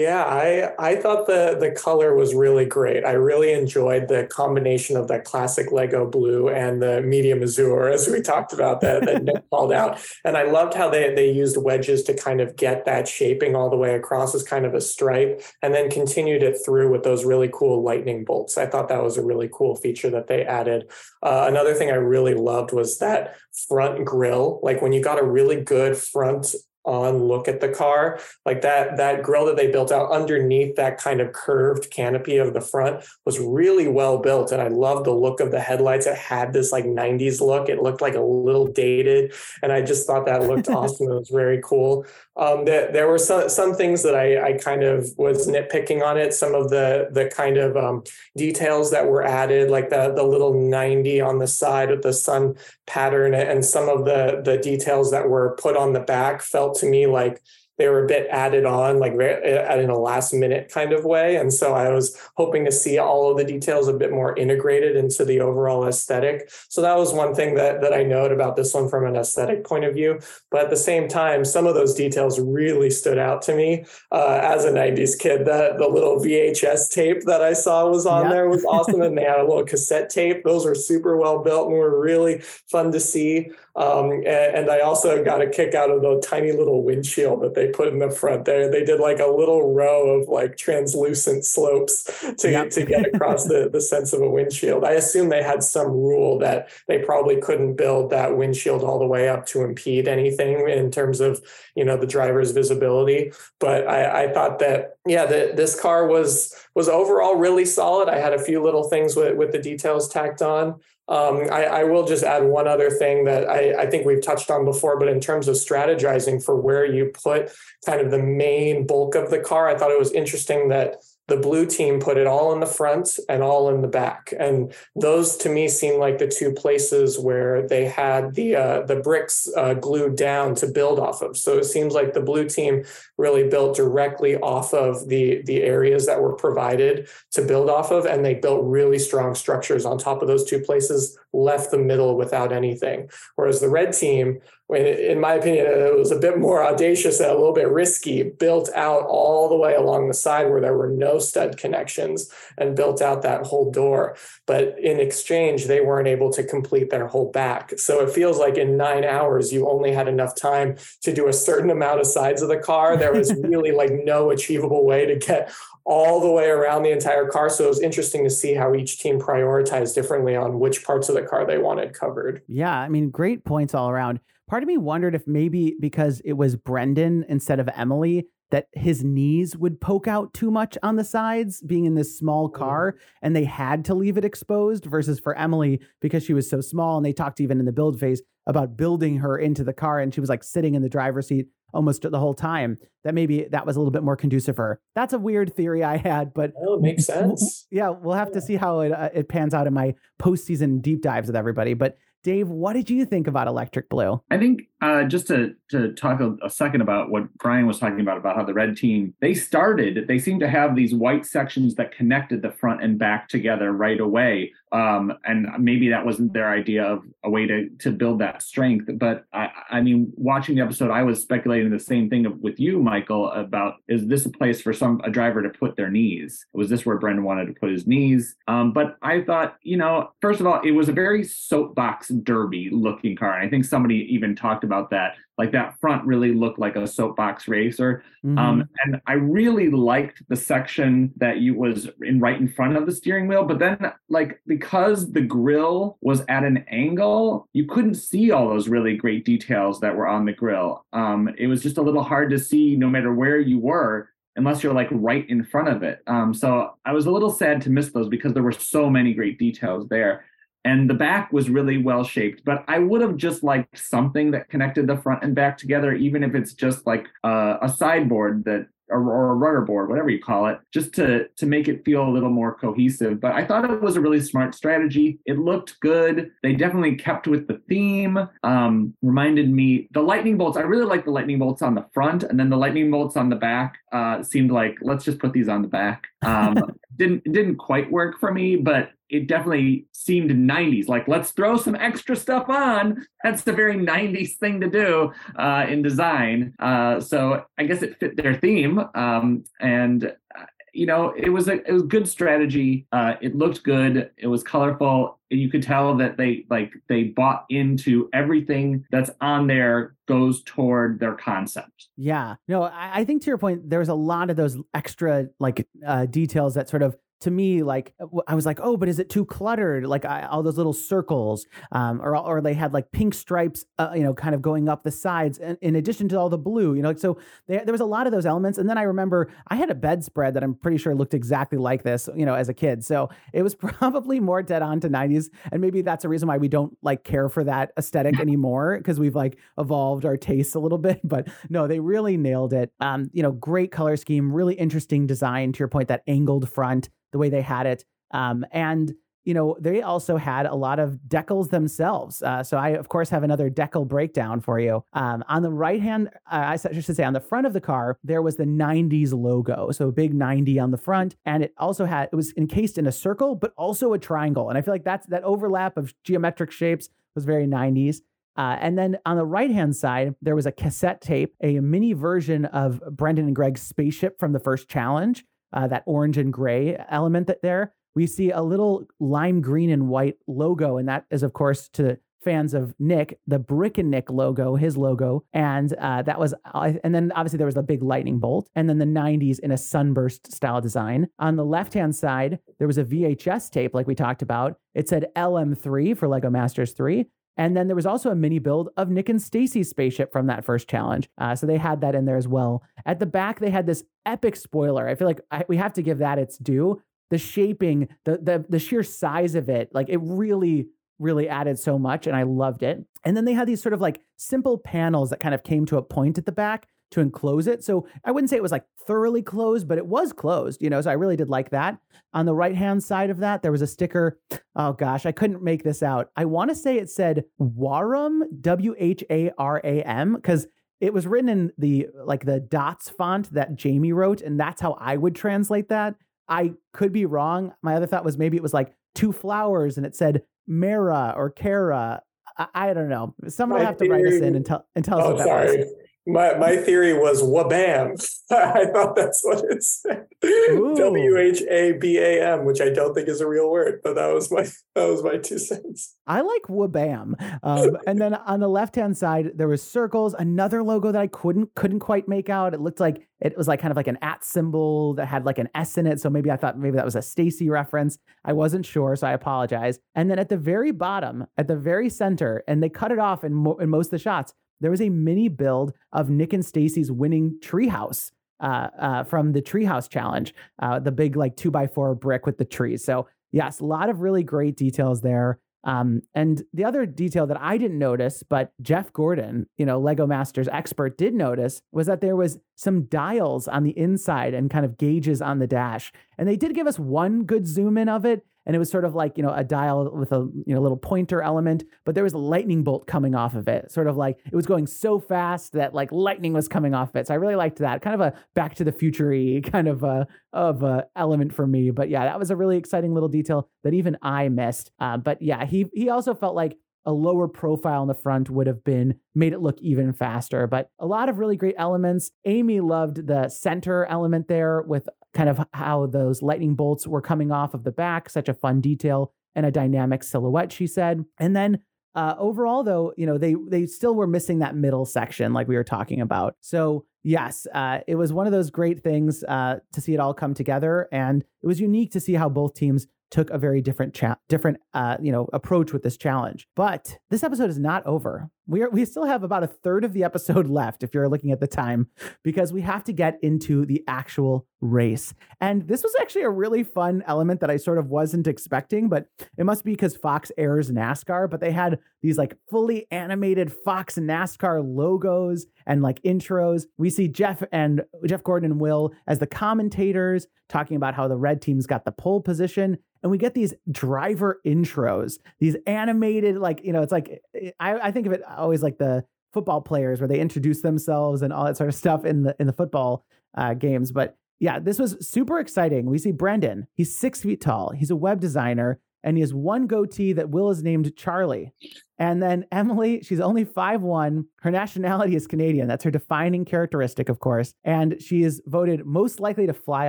Yeah, I I thought the the color was really great. I really enjoyed the combination of that classic Lego blue and the medium azure, as we talked about that, that Nick called out. And I loved how they they used wedges to kind of get that shaping all the way across as kind of a stripe, and then continued it through with those really cool lightning bolts. I thought that was a really cool feature that they added. Uh, another thing I really loved was that front grill. Like when you got a really good front on look at the car like that that grill that they built out underneath that kind of curved canopy of the front was really well built and i loved the look of the headlights. It had this like 90s look. It looked like a little dated and i just thought that looked awesome. It was very cool um, there, there were some, some things that I, I kind of was nitpicking on it some of the the kind of um, details that were added like the the little 90 on the side of the sun pattern and some of the the details that were put on the back felt to me like they were a bit added on, like in a last minute kind of way. And so I was hoping to see all of the details a bit more integrated into the overall aesthetic. So that was one thing that, that I noted about this one from an aesthetic point of view. But at the same time, some of those details really stood out to me uh, as a 90s kid. That the little VHS tape that I saw was on yeah. there was awesome. and they had a little cassette tape. Those were super well built and were really fun to see. Um, and, and, I also got a kick out of the tiny little windshield that they put in the front there. They did like a little row of like translucent slopes to, yep. to get across the, the sense of a windshield. I assume they had some rule that they probably couldn't build that windshield all the way up to impede anything in terms of, you know, the driver's visibility. But I, I thought that, yeah, that this car was was overall really solid. I had a few little things with, with the details tacked on. Um, I, I, will just add one other thing that I, I, think we've touched on before, but in terms of strategizing for where you put kind of the main bulk of the car, I thought it was interesting that the blue team put it all in the front and all in the back. And those to me seem like the two places where they had the uh, the bricks uh, glued down to build off of. So it seems like the blue team really built directly off of the the areas that were provided to build off of and they built really strong structures on top of those two places left the middle without anything. Whereas the red team in my opinion it was a bit more audacious and a little bit risky built out all the way along the side where there were no stud connections and built out that whole door. But in exchange they weren't able to complete their whole back. So it feels like in nine hours you only had enough time to do a certain amount of sides of the car. There was really like no achievable way to get all the way around the entire car. So it was interesting to see how each team prioritized differently on which parts of the car they wanted covered. Yeah, I mean, great points all around part of me wondered if maybe because it was Brendan instead of Emily, that his knees would poke out too much on the sides, being in this small mm. car, and they had to leave it exposed. Versus for Emily, because she was so small, and they talked even in the build phase about building her into the car, and she was like sitting in the driver's seat almost the whole time. That maybe that was a little bit more conducive for her. That's a weird theory I had, but oh, it makes sense. yeah, we'll have yeah. to see how it uh, it pans out in my postseason deep dives with everybody. But Dave, what did you think about Electric Blue? I think uh, just to to talk a, a, second about what Brian was talking about about how the red team they started. They seemed to have these white sections that connected the front and back together right away. Um, and maybe that wasn't their idea of a way to to build that strength. But I, I mean, watching the episode, I was speculating the same thing with you, Michael, about is this a place for some a driver to put their knees? Was this where Brendan wanted to put his knees? Um, but I thought, you know, first of all, it was a very soapbox derby looking car. And I think somebody even talked about that. Like that front really looked like a soapbox racer. Um, mm-hmm. Um, and I really liked the section that you was in right in front of the steering wheel. But then like because the grill was at an angle, you couldn't see all those really great details that were on the grill. Um, it was just a little hard to see no matter where you were unless you're like right in front of it. Um, so I was a little sad to miss those because there were so many great details there and the back was really well shaped but i would have just liked something that connected the front and back together even if it's just like uh, a sideboard that or, or a rudder board whatever you call it just to to make it feel a little more cohesive. But i thought it was a really smart strategy. It looked good. They definitely kept with the theme um, reminded me the lightning bolts i really like the lightning bolts on the front and then the lightning bolts on the back uh, seemed like let's just put these on the back. Um, didn't didn't quite work for me but it definitely seemed 90s like let's throw some extra stuff on. That's the very 90s thing to do uh, in design. Uh, so i guess it fit their theme um, and uh, you know it was a it was good strategy. Uh, it looked good. It was colorful. And you could tell that they like they bought into everything that's on there goes toward their concept. Yeah. No I, I think to your point there's a lot of those extra like uh, details that sort of to me like I was like, oh, but is it too cluttered? Like I, all those little circles, um, or or they had like pink stripes, uh, you know, kind of going up the sides, in, in addition to all the blue, you know. So there, there was a lot of those elements. And then I remember I had a bedspread that I'm pretty sure looked exactly like this, you know, as a kid. So it was probably more dead on to 90s, and maybe that's a reason why we don't like care for that aesthetic anymore because we've like evolved our tastes a little bit. But no, they really nailed it. Um, you know, great color scheme, really interesting design. To your point, that angled front the way they had it. Um, and you know, they also had a lot of decals themselves. Uh, so I, of course, have another decal breakdown for you. Um, on the right hand, uh, I should say on the front of the car, there was the 90s logo. So a big 90 on the front. And it also had, it was encased in a circle, but also a triangle. And I feel like that's that overlap of geometric shapes was very 90s. Uh, and then on the right hand side, there was a cassette tape, a mini version of Brendan and Greg's spaceship from the first challenge uh, that orange and gray element that there, we see a little lime green and white logo. And that is, of course, to fans of Nick, the Brick and Nick logo, his logo. And uh, that was, uh, and then obviously there was the big lightning bolt. And then the 90s in a sunburst style design. On the left hand side, there was a VHS tape, like we talked about. It said LM3 for Lego Masters 3. And then there was also a mini build of Nick and Stacy's spaceship from that first challenge. Uh, so they had that in there as well. At the back, they had this epic spoiler. I feel like I, we have to give that its due. The shaping, the, the the sheer size of it, like it really, really added so much, and I loved it. And then they had these sort of like simple panels that kind of came to a point at the back to enclose it. So I wouldn't say it was like thoroughly closed, but it was closed, you know. So I really did like that. On the right hand side of that, there was a sticker. Oh gosh, I couldn't make this out. I want to say it said Wharam, W H A R A M, because it was written in the like the dots font that Jamie wrote, and that's how I would translate that. I could be wrong. My other thought was maybe it was like two flowers and it said Mara or Kara. I, I don't know. Someone will have to write us in and tell and tell us oh, what that sorry. was. My my theory was wabam. I thought that's what it said. W H A B A M, which I don't think is a real word, but that was my that was my two cents. I like wabam. Um, and then on the left hand side, there was circles. Another logo that I couldn't couldn't quite make out. It looked like it was like kind of like an at symbol that had like an S in it. So maybe I thought maybe that was a Stacy reference. I wasn't sure, so I apologize. And then at the very bottom, at the very center, and they cut it off in, mo- in most of the shots there was a mini build of Nick and Stacy's winning treehouse uh, uh, from the treehouse challenge, uh, the big like two by four brick with the trees. So yes, a lot of really great details there. Um, and the other detail that I didn't notice, but Jeff Gordon, you know, Lego Masters expert, did notice was that there was some dials on the inside and kind of gauges on the dash. And they did give us one good zoom in of it and it was sort of like you know a dial with a you know little pointer element but there was a lightning bolt coming off of it. Sort of like it was going so fast that like lightning was coming off of it. So i really liked that. Kind of a back to the future kind of a of a element for me. But yeah that was a really exciting little detail that even i missed. Uh, but yeah he he also felt like a lower profile in the front would have been made it look even faster. But a lot of really great elements. Amy loved the center element there with kind of how those lightning bolts were coming off of the back, such a fun detail and a dynamic silhouette, she said. And then uh, overall, though, you know, they they still were missing that middle section, like we were talking about. So yes, uh, it was one of those great things uh, to see it all come together, and it was unique to see how both teams took a very different cha- different uh, you know approach with this challenge. But this episode is not over. We are we still have about a third of the episode left if you're looking at the time because we have to get into the actual race. And this was actually a really fun element that I sort of wasn't expecting, but it must be because Fox airs NASCAR, but they had these like fully animated Fox NASCAR logos and like intros. We see Jeff and Jeff Gordon and Will as the commentators talking about how the red team's got the pole position and we get these driver intros, these animated, like, you know, it's like, I, I think of it always like the football players where they introduce themselves and all that sort of stuff in the in the football uh, games. But yeah, this was super exciting. We see Brendan. He's six feet tall. He's a web designer and he has one goatee that Will is named Charlie. And then Emily, she's only five one. Her nationality is Canadian. That's her defining characteristic, of course. And she is voted most likely to fly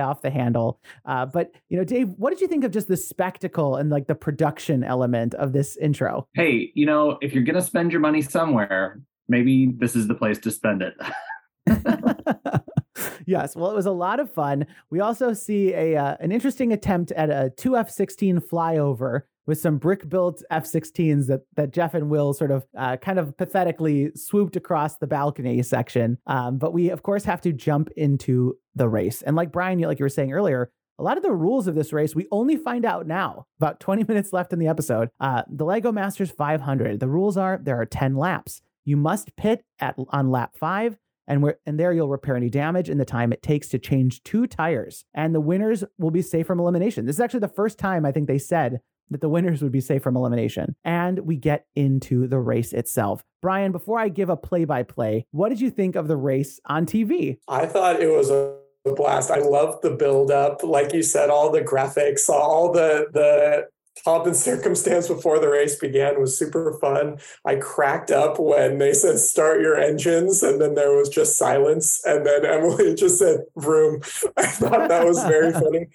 off the handle. Uh, but, you know, Dave, what did you think of just the spectacle and like the production element of this intro? Hey, you know, if you're going to spend your money somewhere, maybe this is the place to spend it. yes. Well, it was a lot of fun. We also see a uh, an interesting attempt at a two F sixteen flyover with some brick built F 16s that, that Jeff and Will sort of uh, kind of pathetically swooped across the balcony section. Um, but we, of course, have to jump into the race. And like Brian, like you were saying earlier, a lot of the rules of this race we only find out now about 20 minutes left in the episode uh, the lego masters 500 the rules are there are 10 laps you must pit at on lap 5 and where and there you'll repair any damage in the time it takes to change two tires. And the winners will be safe from elimination. This is actually the first time i think they said that the winners would be safe from elimination. And we get into the race itself. Brian before i give a play by play what did you think of the race on tv i thought it was a blast. I loved the build up, like you said, all the graphics, all the the pomp and circumstance before the race began was super fun. I cracked up when they said start your engines and then there was just silence and then Emily just said vroom. I thought that was very funny.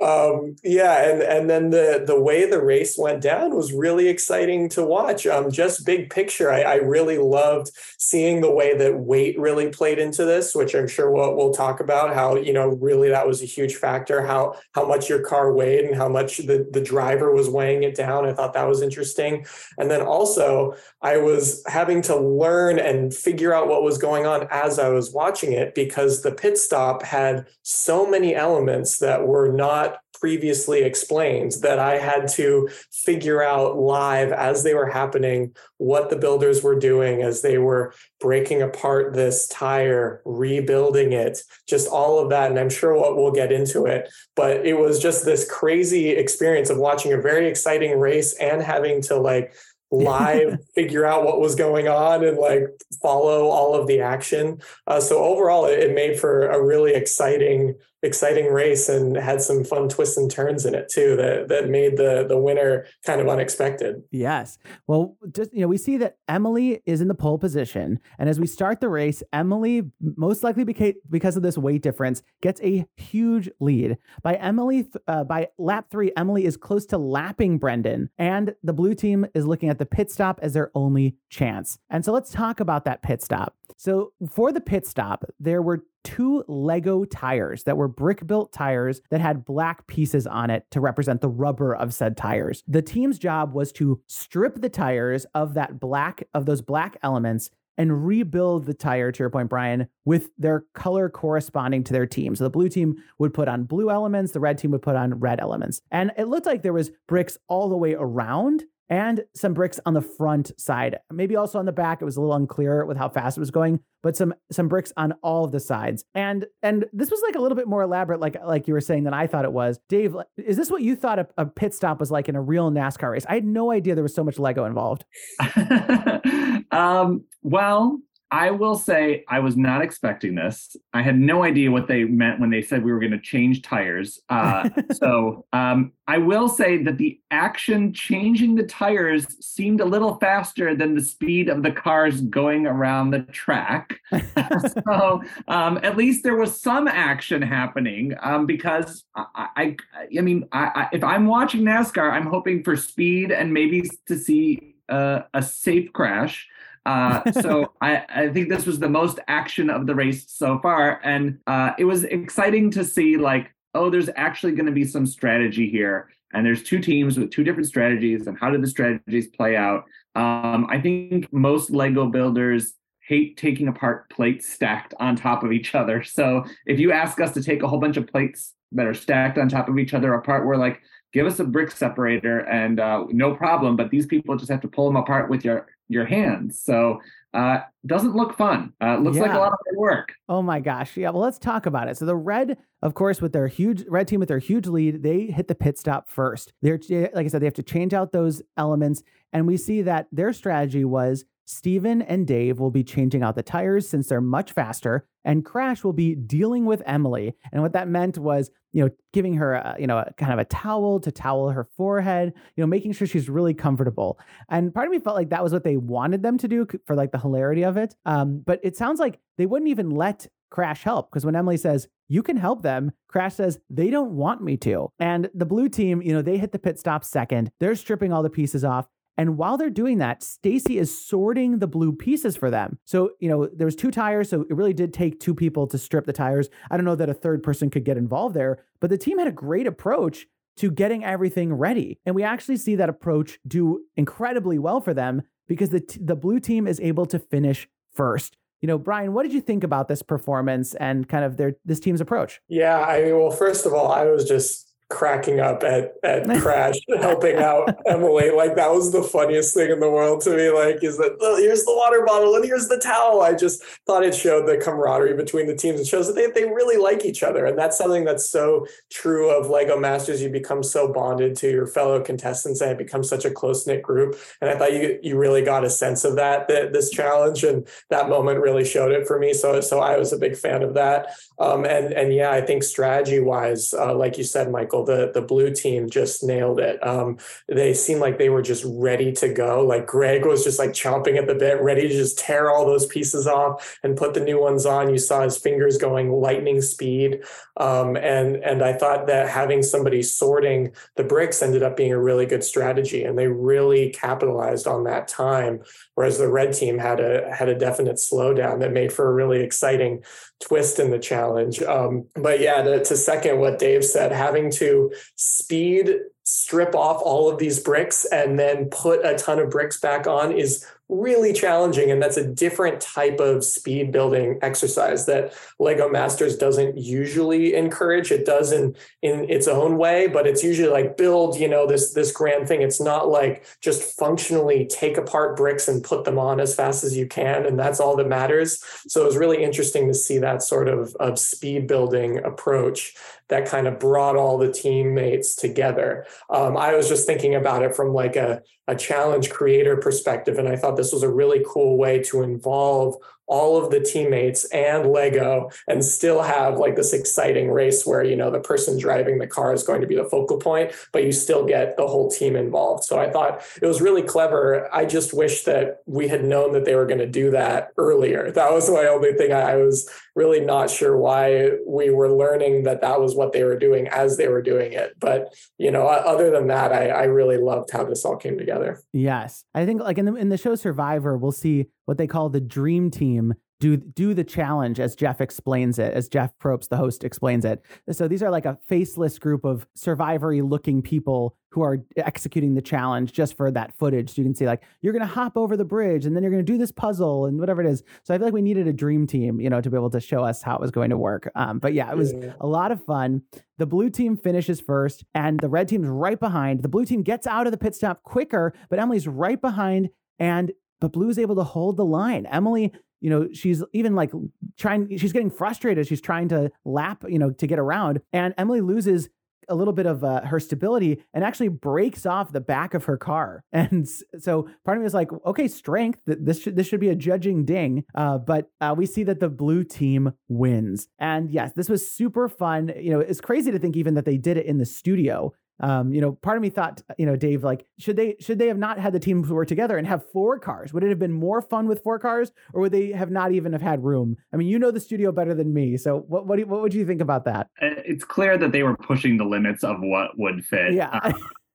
Um, yeah, and and then the the way the race went down was really exciting to watch. Um, just big picture, I, I really loved seeing the way that weight really played into this, which I'm sure we'll, we'll talk about how you know really that was a huge factor. How how much your car weighed and how much the the driver was weighing it down. I thought that was interesting. And then also, I was having to learn and figure out what was going on as I was watching it because the pit stop had so many elements that were not previously explained that I had to figure out live as they were happening what the builders were doing as they were breaking apart this tire, rebuilding it, just all of that. And I'm sure what we'll get into it. But it was just this crazy experience of watching a very exciting race and having to like live figure out what was going on and like follow all of the action uh, so overall it, it made for a really exciting exciting race and had some fun twists and turns in it too that that made the the winner kind of unexpected. Yes. Well, just you know, we see that Emily is in the pole position and as we start the race, Emily most likely beca- because of this weight difference gets a huge lead. By Emily uh, by lap 3, Emily is close to lapping Brendan and the blue team is looking at the pit stop as their only chance. And so let's talk about that pit stop. So for the pit stop, there were two Lego tires that were brick built tires that had black pieces on it to represent the rubber of said tires. The team's job was to strip the tires of that black, of those black elements and rebuild the tire, to your point, Brian, with their color corresponding to their team. So the blue team would put on blue elements, the red team would put on red elements. And it looked like there was bricks all the way around and some bricks on the front side. Maybe also on the back. It was a little unclear with how fast it was going, but some some bricks on all of the sides. And and this was like a little bit more elaborate, like like you were saying than I thought it was. Dave, is this what you thought a, a pit stop was like in a real NASCAR race? I had no idea there was so much Lego involved. um, well, I will say I was not expecting this. I had no idea what they meant when they said we were going to change tires. Uh, so um, I will say that the action changing the tires seemed a little faster than the speed of the cars going around the track. so um, at least there was some action happening um, because I, I, I mean, I, if I'm watching NASCAR, I'm hoping for speed and maybe to see uh, a safe crash. Uh, so I, I think this was the most action of the race so far. And uh, it was exciting to see, like, oh, there's actually going to be some strategy here. And there's two teams with two different strategies. And how did the strategies play out? Um, I think most Lego builders hate taking apart plates stacked on top of each other. So if you ask us to take a whole bunch of plates that are stacked on top of each other apart, we're like, give us a brick separator and uh, no problem. But these people just have to pull them apart with your your hands. So uh, doesn't look fun. Uh, looks yeah. like a lot of work. Oh my gosh. Yeah. Well, let's talk about it. So the red, of course, with their huge red team with their huge lead, they hit the pit stop first. They're like I said, they have to change out those elements, and we see that their strategy was Steven and Dave will be changing out the tires since they're much faster, and Crash will be dealing with Emily. And what that meant was, you know, giving her, a, you know, a, kind of a towel to towel her forehead, you know, making sure she's really comfortable. And part of me felt like that was what they wanted them to do for like the hilarity of it. Um, but it sounds like they wouldn't even let Crash help because when Emily says, you can help them, Crash says, they don't want me to. And the blue team, you know, they hit the pit stop second. They're stripping all the pieces off. And while they're doing that, Stacy is sorting the blue pieces for them. So, you know, there was two tires, so it really did take two people to strip the tires. I don't know that a third person could get involved there, but the team had a great approach to getting everything ready. And we actually see that approach do incredibly well for them because the t- the blue team is able to finish first. You know, Brian, what did you think about this performance and kind of their this team's approach? Yeah, I mean, well, first of all, I was just cracking up at at Crash helping out Emily. Like that was the funniest thing in the world to me. Like, is that oh, here's the water bottle and here's the towel. I just thought it showed the camaraderie between the teams. It shows that they, they really like each other. And that's something that's so true of Lego Masters. You become so bonded to your fellow contestants and it becomes such a close-knit group. And I thought you you really got a sense of that, that this challenge and that moment really showed it for me. So so I was a big fan of that. Um, and and yeah, I think strategy wise, uh, like you said, Michael the the blue team just nailed it. Um, they seemed like they were just ready to go. Like Greg was just like chomping at the bit, ready to just tear all those pieces off and put the new ones on. You saw his fingers going lightning speed, um, and and I thought that having somebody sorting the bricks ended up being a really good strategy, and they really capitalized on that time. Whereas the red team had a had a definite slowdown that made for a really exciting twist in the challenge. Um, but yeah, to, to second what Dave said, having to speed strip off all of these bricks and then put a ton of bricks back on is really challenging and that's a different type of speed building exercise that lego masters doesn't usually encourage. It does in in its own way but it's usually like build you know this this grand thing. It's not like just functionally take apart bricks and put them on as fast as you can and that's all that matters. So it was really interesting to see that sort of of speed building approach that kind of brought all the teammates together. Um, I was just thinking about it from like a, a challenge creator perspective, and I thought this was a really cool way to involve all of the teammates and Lego and still have like this exciting race where, you know, the person driving the car is going to be the focal point, but you still get the whole team involved. So I thought it was really clever. I just wish that we had known that they were going to do that earlier. That was my only thing. I was really not sure why we were learning that that was what they were doing as they were doing it. But, you know, other than that, I, I really loved how this all came together. Yes. I think like in the, in the show Survivor, we'll see what they call the dream team do do the challenge as Jeff explains it, as Jeff Probst, the host, explains it. So these are like a faceless group of survivory looking people who are executing the challenge just for that footage. So you can see like you're gonna hop over the bridge and then you're gonna do this puzzle and whatever it is. So I feel like we needed a dream team, you know, to be able to show us how it was going to work. Um, but yeah, it was yeah. a lot of fun. The blue team finishes first and the red team's right behind. The blue team gets out of the pit stop quicker, but Emily's right behind and but Blue's able to hold the line. Emily, you know, she's even like trying, she's getting frustrated. She's trying to lap, you know, to get around. And Emily loses a little bit of uh, her stability and actually breaks off the back of her car. And so part of me is like, okay, strength. This should this should be a judging ding. Uh, but uh, we see that the blue team wins. And yes, this was super fun. You know, it's crazy to think even that they did it in the studio. Um, you know, part of me thought, you know, Dave, like, should they should they have not had the teams work together and have four cars? Would it have been more fun with four cars, or would they have not even have had room? I mean, you know the studio better than me, so what what, you, what would you think about that? Uh, it's clear that they were pushing the limits of what would fit. Yeah. Uh,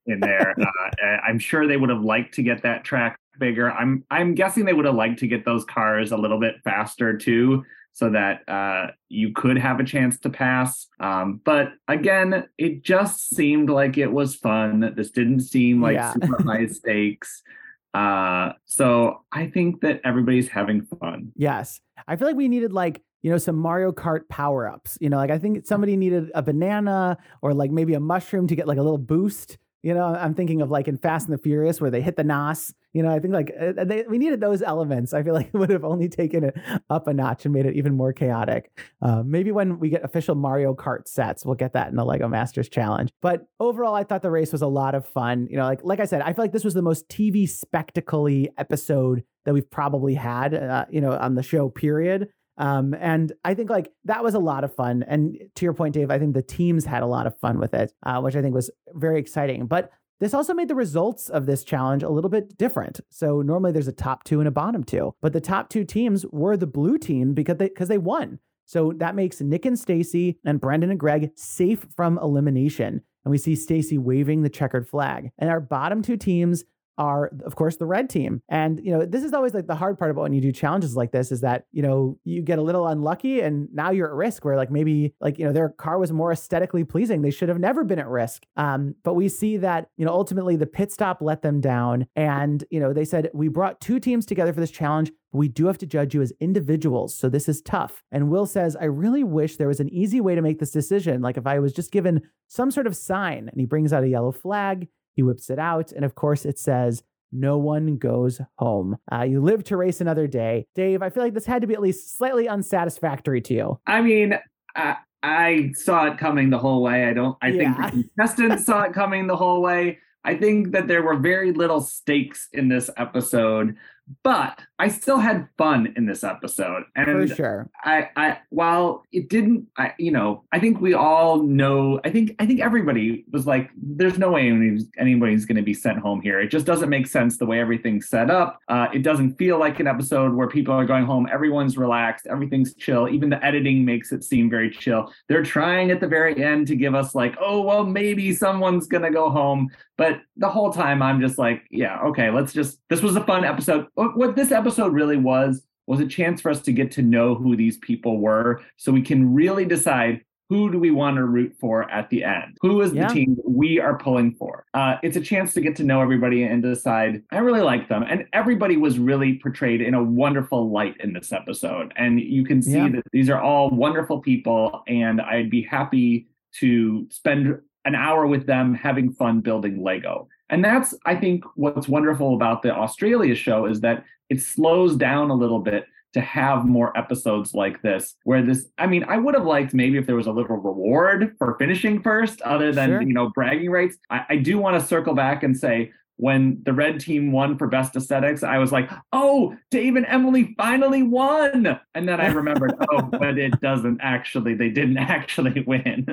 in there, uh, I'm sure they would have liked to get that track bigger. I'm I'm guessing they would have liked to get those cars a little bit faster too so that uh, you could have a chance to pass. Um, but again, it just seemed like it was fun. This didn't seem like yeah. super high stakes. Uh, so I think that everybody's having fun. Yes. I feel like we needed like you know, some Mario Kart power ups. You know, like I think somebody needed a banana or like maybe a mushroom to get like a little boost. You know, I'm thinking of like in Fast and the Furious where they hit the NOS. You know, I think like uh, they, we needed those elements. I feel like it would have only taken it up a notch and made it even more chaotic. Uh, maybe when we get official Mario Kart sets, we'll get that in the Lego Masters Challenge. But overall, I thought the race was a lot of fun. You know, like like I said, I feel like this was the most TV spectacle episode that we've probably had. Uh, you know, on the show. Period. Um, and I think like that was a lot of fun. And to your point, Dave, I think the teams had a lot of fun with it, uh, which I think was very exciting. But this also made the results of this challenge a little bit different. So normally there's a top two and a bottom two, but the top two teams were the blue team because they because they won. So that makes Nick and Stacy and Brendan and Greg safe from elimination. And we see Stacy waving the checkered flag. And our bottom two teams are, of course, the red team. And, you know, this is always like the hard part about when you do challenges like this is that, you know, you get a little unlucky and now you're at risk where like maybe like, you know, their car was more aesthetically pleasing. They should have never been at risk. Um, but we see that, you know, ultimately the pit stop let them down. And, you know, they said, we brought two teams together for this challenge we do have to judge you as individuals. So this is tough. And Will says, I really wish there was an easy way to make this decision. Like if I was just given some sort of sign. And he brings out a yellow flag, he whips it out. And of course, it says, no one goes home. Uh, you live to race another day. Dave, I feel like this had to be at least slightly unsatisfactory to you. I mean, I, I saw it coming the whole way. I don't, I yeah. think the contestants saw it coming the whole way. I think that there were very little stakes in this episode but I still had fun in this episode. And For sure. I, I while it didn't I you know, I think we all know I think I think everybody was like, there's no way anybody's, anybody's gonna be sent home here. It just doesn't make sense the way everything's set up. Uh, it doesn't feel like an episode where people are going home, everyone's relaxed, everything's chill. Even the editing makes it seem very chill. They're trying at the very end to give us like, oh well, maybe someone's gonna go home. But the whole time I'm just like, yeah, okay, let's just this was a fun episode. What this episode really was was a chance for us to get to know who these people were so we can really decide who do we want to root for at the end? Who is yeah. the team we are pulling for? Uh, it's a chance to get to know everybody and decide, I really like them. And everybody was really portrayed in a wonderful light in this episode. And you can see yeah. that these are all wonderful people. And I'd be happy to spend an hour with them having fun building Lego. And that's, I think, what's wonderful about the Australia show is that it slows down a little bit to have more episodes like this where this i mean i would have liked maybe if there was a little reward for finishing first other than sure. you know bragging rights I, I do want to circle back and say when the red team won for best aesthetics, I was like, oh, Dave and Emily finally won. And then I remembered, oh, but it doesn't actually, they didn't actually win.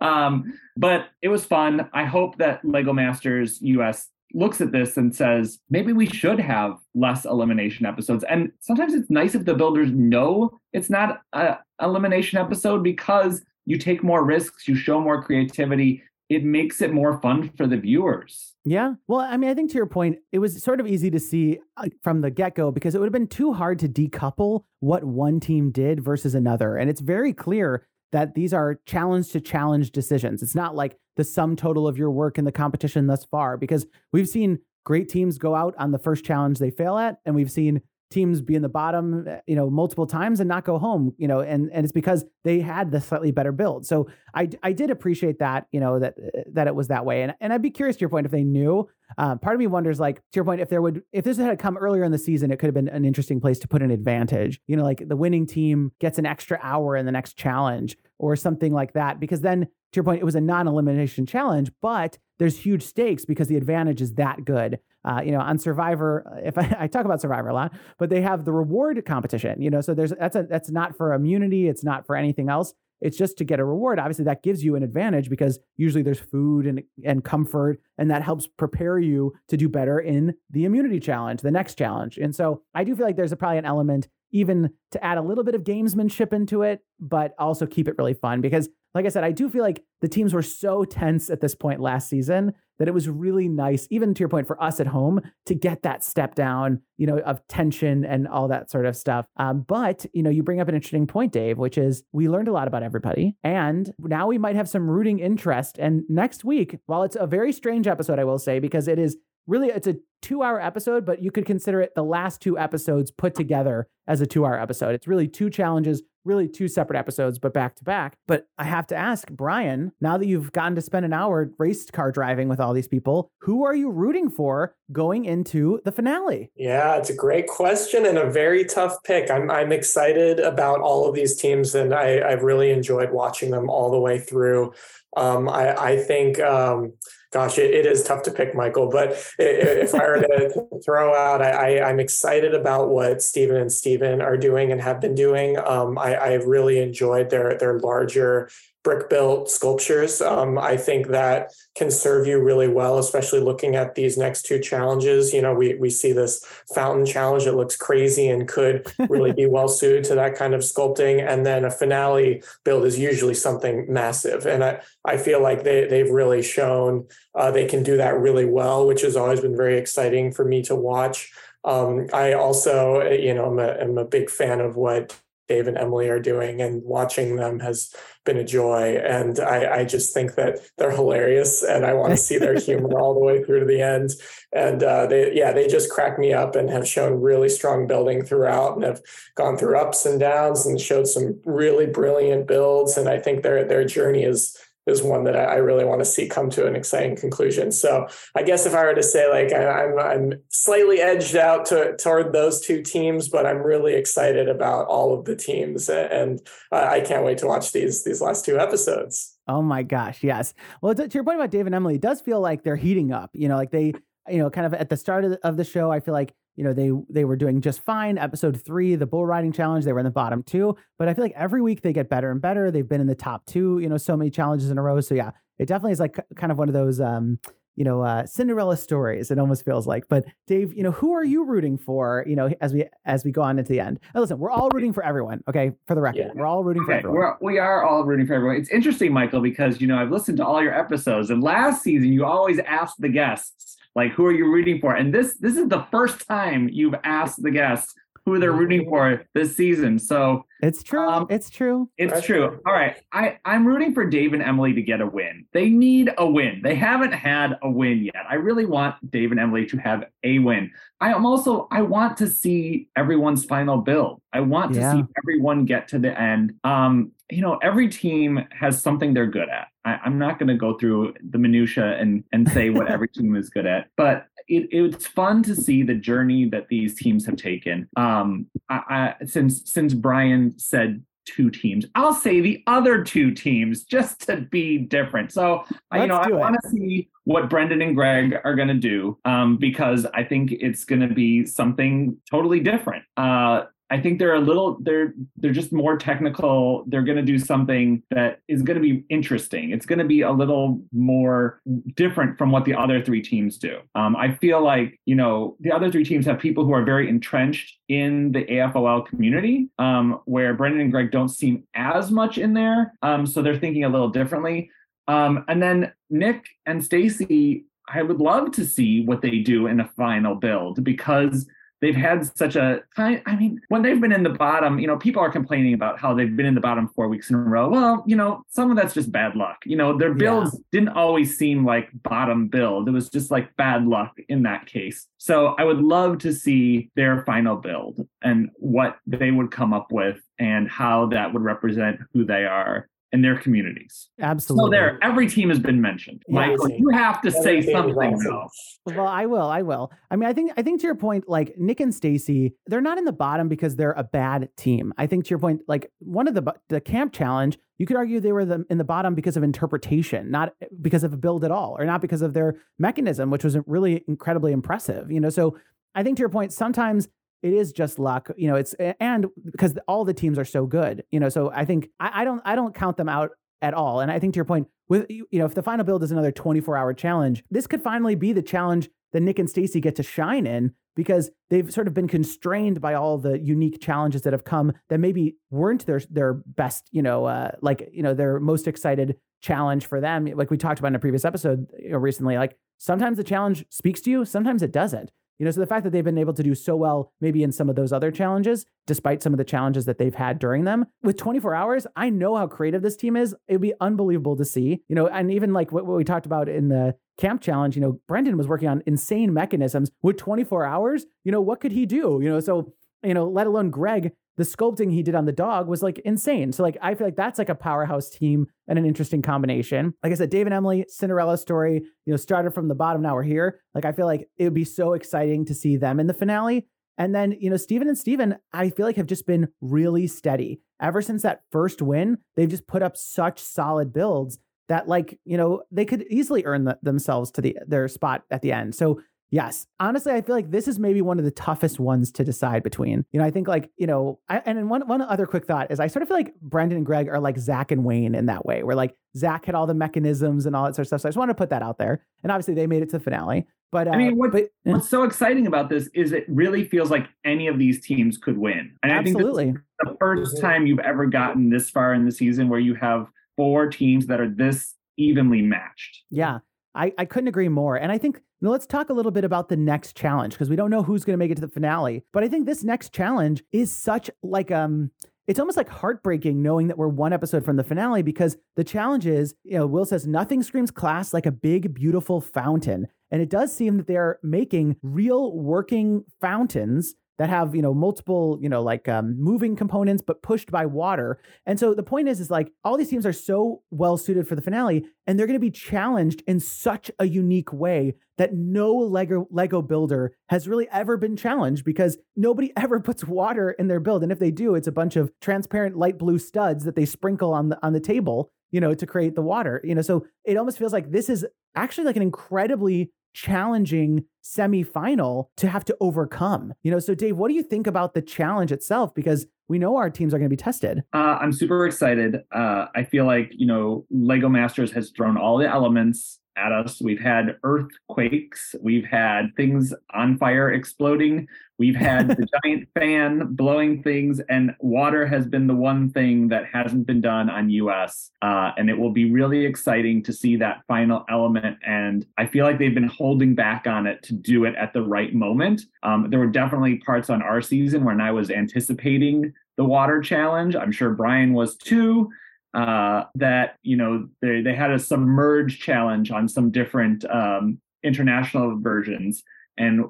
um, but it was fun. I hope that Lego Masters US looks at this and says, maybe we should have less elimination episodes. And sometimes it's nice if the builders know it's not a elimination episode because you take more risks, you show more creativity, it makes it more fun for the viewers. Yeah. Well, I mean, I think to your point, it was sort of easy to see uh, from the get go because it would have been too hard to decouple what one team did versus another. And it's very clear that these are challenge to challenge decisions. It's not like the sum total of your work in the competition thus far, because we've seen great teams go out on the first challenge they fail at, and we've seen teams be in the bottom, eh, you know, multiple times and not go home, you know, and and it's because they had the slightly better build. So I I did appreciate that, you know, that eh, that it was that way. And and I'd be curious to your point if they knew. Um, part of me wonders, like to your point, if there would if this had come earlier in the season, it could have been an interesting place to put an advantage. You know, like the winning team gets an extra hour in the next challenge or something like that, because then to your point, it was a non-elimination challenge, but there's huge stakes because the advantage is that good. Uh, you know, on Survivor, uh, if I, I, talk about Survivor a lot, but they have the reward competition. You know, so there's that's a that's not for immunity, it's not for anything else. It's just to get a reward. Obviously, that gives you an advantage because usually there's food and and comfort, and that helps prepare you to do better in the immunity challenge, the next challenge. And so I do feel like there's a, probably an element even to add a little bit of gamesmanship into it, but also keep it really fun because like I said, I do feel like the teams were so tense at this point last season that it was really nice, even to your point, for us at home to get that step down, you know, of tension and all that sort of stuff. Um, but, you know, you bring up an interesting point, Dave, which is we learned a lot about everybody. And now we might have some rooting interest. And next week, while it's a very strange episode, I will say, because it is really it's a two hour episode but you could consider it the last two episodes put together as a two hour episode. It's really two challenges really two separate episodes but back to back. But i have to ask brian now that you've gotten to spend an hour race car driving with all these people who are you rooting for going into the finale? Yeah it's a great question and a very tough pick. I'm, I'm excited about all of these teams and I, i've really enjoyed watching them all the way through. Um, I, I think um, gosh, it, it is tough to pick Michael, but if I were to throw out, I, I, am excited about what Steven and Steven are doing and have been doing. Um, I, I really enjoyed their their larger brick built sculptures. Um, I think that can serve you really well, especially looking at these next two challenges. You know, we we see this fountain challenge that looks crazy and could really be well suited to that kind of sculpting. And then a finale build is usually something massive. And I, I feel like they they've really shown uh, they can do that really well, which has always been very exciting for me to watch. Um, I also, you know, I'm a, I'm a big fan of what Dave and Emily are doing, and watching them has been a joy. And I, I just think that they're hilarious, and I want to see their humor all the way through to the end. And uh, they, yeah, they just crack me up and have shown really strong building throughout, and have gone through ups and downs, and showed some really brilliant builds. And I think their their journey is is one that I really want to see come to an exciting conclusion. So I guess if I were to say like I, am I'm, I'm slightly edged out to, toward those two teams, but I'm really excited about all of the teams, and I can't wait to watch these these last two episodes. Oh my gosh, yes. Well, to your point about Dave and Emily, it does feel like they're heating up. You know, like they, you know, kind of at the start of the show, I feel like you know they they were doing just fine. Episode three the bull riding challenge they were in the bottom two. But i feel like every week they get better and better. They've been in the top two you know so many challenges in a row. So yeah it definitely is like kind of one of those um you know uh cinderella stories it almost feels like but dave you know who are you rooting for you know as we as we go on into the end now, listen we're all rooting for everyone okay for the record yeah. we're all rooting okay. for everyone we're, we are all rooting for everyone it's interesting michael because you know i've listened to all your episodes and last season you always asked the guests like, who are you rooting for? And this this is the first time you've asked the guests who they're rooting for this season. So it's true. Um, it's true. It's That's true. true. All right. I, I'm rooting for Dave and Emily to get a win. They need a win. They haven't had a win yet. I really want Dave and Emily to have a win. I am also, I want to see everyone's final build. I want to yeah. see everyone get to the end. Um, you know, every team has something they're good at. I, am not going to go through the minutia and and say what every team is good at, but it, it's fun to see the journey that these teams have taken. Um, I, I, since since Brian said two teams, I'll say the other two teams just to be different. So Let's you know, I want to see what Brendan and Greg are going to do um, because I think it's going to be something totally different. Uh, I think they're a little they're they're just more technical. They're going to do something that is going to be interesting. It's going to be a little more different from what the other three teams do. Um, I feel like you know the other three teams have people who are very entrenched in the AFOL community, um, where Brendan and Greg don't seem as much in there. Um, so they're thinking a little differently. Um, and then Nick and Stacy, I would love to see what they do in a final build because they've had such a I mean, when they've been in the bottom, you know, people are complaining about how they've been in the bottom four weeks in a row. Well, you know, some of that's just bad luck. You know, their builds yeah. didn't always seem like bottom build. It was just like bad luck in that case. So I would love to see their final build and what they would come up with and how that would represent who they are in their communities. Absolutely. So there, every team has been mentioned. Yeah, Michael, you have to every say something though. Well, I will. I will. I mean, I think I think to your point, like Nick and Stacy, they're not in the bottom because they're a bad team. I think to your point, like one of the the camp challenge, you could argue they were the, in the bottom because of interpretation, not eh, because of a build at all, or not because of their mechanism, which was really incredibly impressive. You know, so I think to your point, sometimes it is just luck you know it's and because all the teams are so good you know so i think I, I, don't i don't count them out at all. And i think to your point with you know if the final build is another 24 hour challenge this could finally be the challenge that nick and stacy get to shine in because they've sort of been constrained by all the unique challenges that have come that maybe weren't their their best you know uh, like you know their most excited challenge for them. Like we talked about in a previous episode recently like sometimes the challenge speaks to you sometimes it doesn't you know, so the fact that they've been able to do so well, maybe in some of those other challenges, despite some of the challenges that they've had during them, with 24 hours, I know how creative this team is. It'd be unbelievable to see, you know, and even like what, what we talked about in the camp challenge, you know, Brendan was working on insane mechanisms with 24 hours. You know, what could he do? You know, so, you know, let alone Greg the sculpting he did on the dog was like insane. So like I feel like that's like a powerhouse team and an interesting combination. Like I said, Dave and Emily, Cinderella story, you know, started from the bottom, now we're here. Like I feel like it would be so exciting to see them in the finale. And then, you know, Steven and Steven, I feel like have just been really steady. Ever since that first win, they've just put up such solid builds that like, you know, they could easily earn the, themselves to the their spot at the end. So Yes. Honestly, I feel like this is maybe one of the toughest ones to decide between. You know, I think like, you know, I, and one, one other quick thought is I sort of feel like Brendan and Greg are like Zach and Wayne in that way, where like Zach had all the mechanisms and all that sort of stuff. So I just want to put that out there. And obviously they made it to the finale. But uh, I mean, what, but, what's so exciting about this is it really feels like any of these teams could win. And absolutely. I think this is the first time you've ever gotten this far in the season where you have four teams that are this evenly matched. Yeah. I, I couldn't agree more. And I think now let's talk a little bit about the next challenge because we don't know who's going to make it to the finale. But I think this next challenge is such like um it's almost like heartbreaking knowing that we're one episode from the finale because the challenge is, you know, Will says nothing screams class like a big beautiful fountain. And it does seem that they're making real working fountains that have you know multiple you know like um, moving components but pushed by water. And so the point is is like all these teams are so well suited for the finale and they're going to be challenged in such a unique way that no lego lego builder has really ever been challenged because nobody ever puts water in their build. And if they do it's a bunch of transparent light blue studs that they sprinkle on the on the table you know to create the water you know? So it almost feels like this is actually like an incredibly challenging semifinal to have to overcome. You know, so Dave, what do you think about the challenge itself? Because we know our teams are going to be tested. Uh, I'm super excited. Uh, I feel like, you know, Lego Masters has thrown all the elements at us. We've had earthquakes, we've had things on fire exploding, we've had the giant fan blowing things, and water has been the one thing that hasn't been done on US. Uh, and it will be really exciting to see that final element. And I feel like they've been holding back on it to do it at the right moment. Um, there were definitely parts on our season when I was anticipating the water challenge. I'm sure Brian was too uh, that you know they they had a submerge challenge on some different um, international versions, and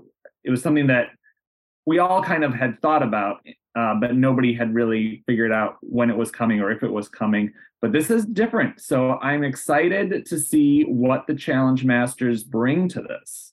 it was something that we all kind of had thought about, uh, but nobody had really figured out when it was coming or if it was coming. But this is different, so I'm excited to see what the challenge masters bring to this.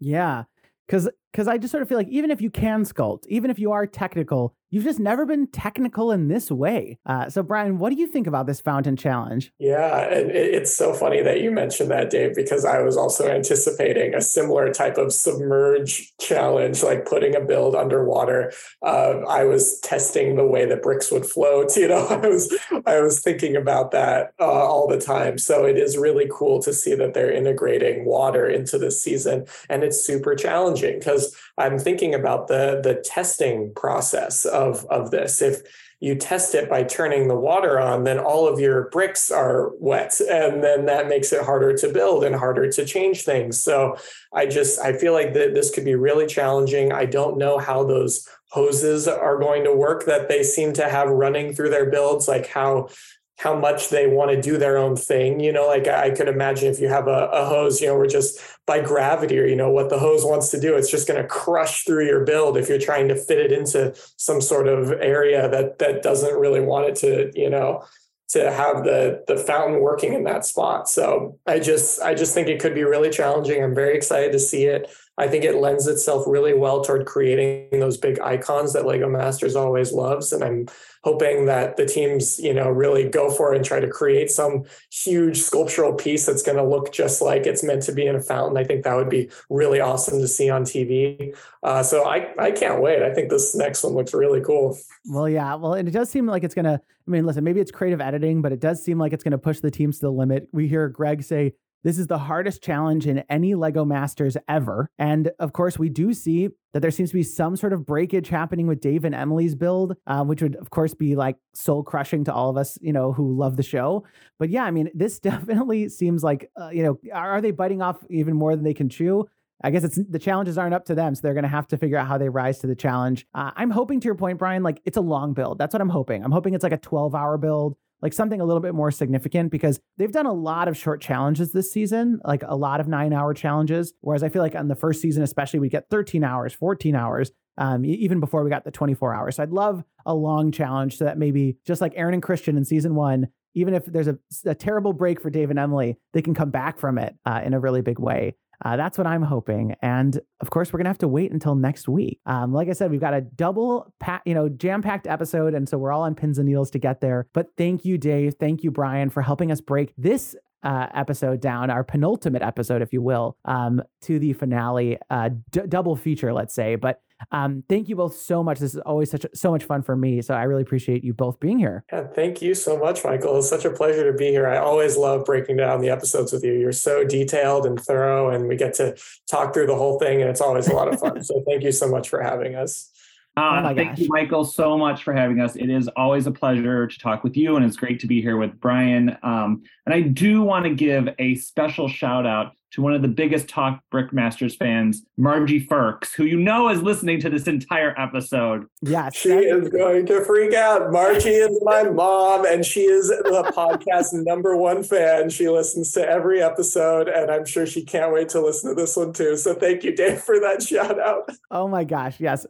Yeah, because because I just sort of feel like even if you can sculpt, even if you are technical, you've just never been technical in this way. Uh, so, Brian, what do you think about this fountain challenge? Yeah, and it's so funny that you mentioned that, Dave, because I was also anticipating a similar type of submerge challenge, like putting a build underwater. Uh, I was testing the way that bricks would float. You know, I was I was thinking about that uh, all the time. So it is really cool to see that they're integrating water into this season, and it's super challenging because I'm thinking about the the testing process of of this. If you test it by turning the water on, then all of your bricks are wet. And then that makes it harder to build and harder to change things. So I just, I feel like that this could be really challenging. I don't know how those hoses are going to work that they seem to have running through their builds, like how how much they want to do their own thing. You know, like I could imagine if you have a, a hose, you know, we're just by gravity or, you know, what the hose wants to do, it's just going to crush through your build if you're trying to fit it into some sort of area that that doesn't really want it to, you know, to have the the fountain working in that spot. So I just I just think it could be really challenging. I'm very excited to see it. I think it lends itself really well toward creating those big icons that Lego Masters always loves. And I'm hoping that the teams, you know, really go for it and try to create some huge sculptural piece that's going to look just like it's meant to be in a fountain. I think that would be really awesome to see on TV. Uh, so I, I can't wait. I think this next one looks really cool. Well, yeah. Well, and it does seem like it's going to, I mean, listen, maybe it's creative editing, but it does seem like it's going to push the teams to the limit. We hear Greg say, this is the hardest challenge in any LEGO Masters ever. And of course, we do see that there seems to be some sort of breakage happening with Dave and Emily's build, uh, which would, of course, be like soul crushing to all of us, you know, who love the show. But yeah, I mean, this definitely seems like, uh, you know, are, they biting off even more than they can chew? I guess it's the challenges aren't up to them, so they're going to have to figure out how they rise to the challenge. Uh, I'm hoping, to your point, Brian, like it's a long build. That's what I'm hoping. I'm hoping it's like a 12 hour build like something a little bit more significant because they've done a lot of short challenges this season, like a lot of nine hour challenges. Whereas I feel like on the first season, especially, we get 13 hours, 14 hours, um, even before we got the 24 hours. So I'd love a long challenge so that maybe just like Aaron and Christian in season one, even if there's a, a terrible break for Dave and Emily, they can come back from it uh, in a really big way. Uh, that's what I'm hoping. And of course, we're gonna have to wait until next week. Um, like I said, we've got a double, pack, you know, jam-packed episode, and so we're all on pins and needles to get there. But thank you, Dave. Thank you, Brian, for helping us break this uh, episode down, our penultimate episode, if you will, um, to the finale uh, d- double feature, let's say. But um, thank you both so much. This is always such so much fun for me. So I really appreciate you both being here. Yeah, thank you so much, Michael. It's such a pleasure to be here. I always love breaking down the episodes with you. You're so detailed and thorough, and we get to talk through the whole thing, and it's always a lot of fun. so thank you so much for having us. Uh, oh thank gosh. you, Michael, so much for having us. It is always a pleasure to talk with you, and it's great to be here with Brian. Um, and I do want to give a special shout out to one of the biggest Talk Brickmasters fans, Margie Ferks, who you know is listening to this entire episode. Yeah, she is going to freak out. Margie is my mom, and she is the podcast number one fan. She listens to every episode, and I'm sure she can't wait to listen to this one too. So thank you, Dave, for that shout out. Oh my gosh, yes.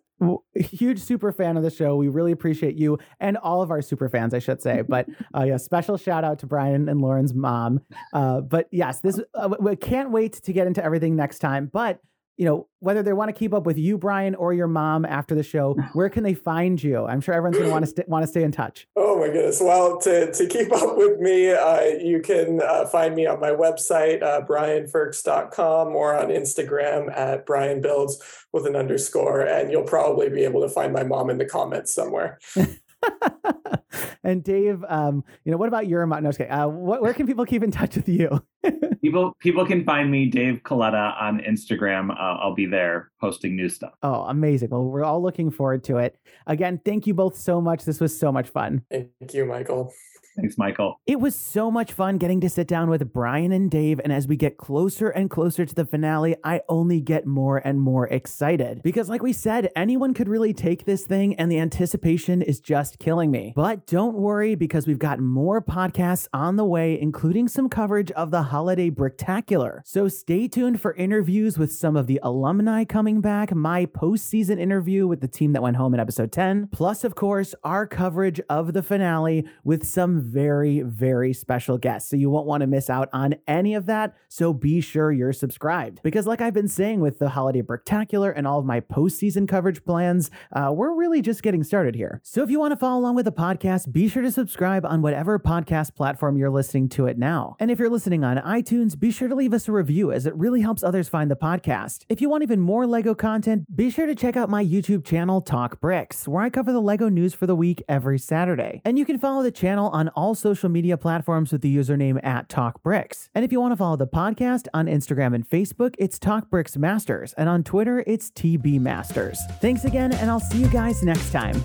Huge super fan of the show. We really appreciate you and all of our super fans, I should say. But uh, yeah, special shout out to Brian and Lauren's mom. Uh, but yes, this uh, we can't can't wait to get into everything next time. But you know, whether they want to keep up with you, Brian, or your mom after the show, where can they find you? I'm sure everyone's going to want to st- want to stay in touch. Oh my goodness! Well, to to keep up with me, uh, you can uh, find me on my website, uh, brianferks.com, or on Instagram at brianbuilds with an underscore, and you'll probably be able to find my mom in the comments somewhere. and Dave, um, you know, what about your no, okay. Uh, what, where can people keep in touch with you? people people can find me Dave Coletta on Instagram. Uh, I'll be there posting new stuff. Oh, amazing! Well, we're all looking forward to it. Again, thank you both so much. This was so much fun. Thank you, Michael. Thanks, Michael. It was so much fun getting to sit down with Brian and Dave. And as we get closer and closer to the finale, I only get more and more excited. Because, like we said, anyone could really take this thing, and the anticipation is just killing me. But don't worry, because we've got more podcasts on the way, including some coverage of the holiday Bricktacular. So stay tuned for interviews with some of the alumni coming back, my postseason interview with the team that went home in episode 10, plus, of course, our coverage of the finale with some very, very special guests. So you won't want to miss out on any of that. So be sure you're subscribed. Because, like I've been saying with the Holiday Bricktacular and all of my postseason coverage plans, uh, we're really just getting started here. So if you want to follow along with the podcast, be sure to subscribe on whatever podcast platform you're listening to it now. And if you're listening on iTunes, be sure to leave us a review as it really helps others find the podcast. If you want even more LEGO content, be sure to check out my YouTube channel, Talk Bricks, where I cover the LEGO news for the week every Saturday. And you can follow the channel all social media platforms with the username at TalkBricks. And if you want to follow the podcast on Instagram and Facebook, it's TalkBricks Masters, and on Twitter, it's TB Masters. Thanks again, and I'll see you guys next time.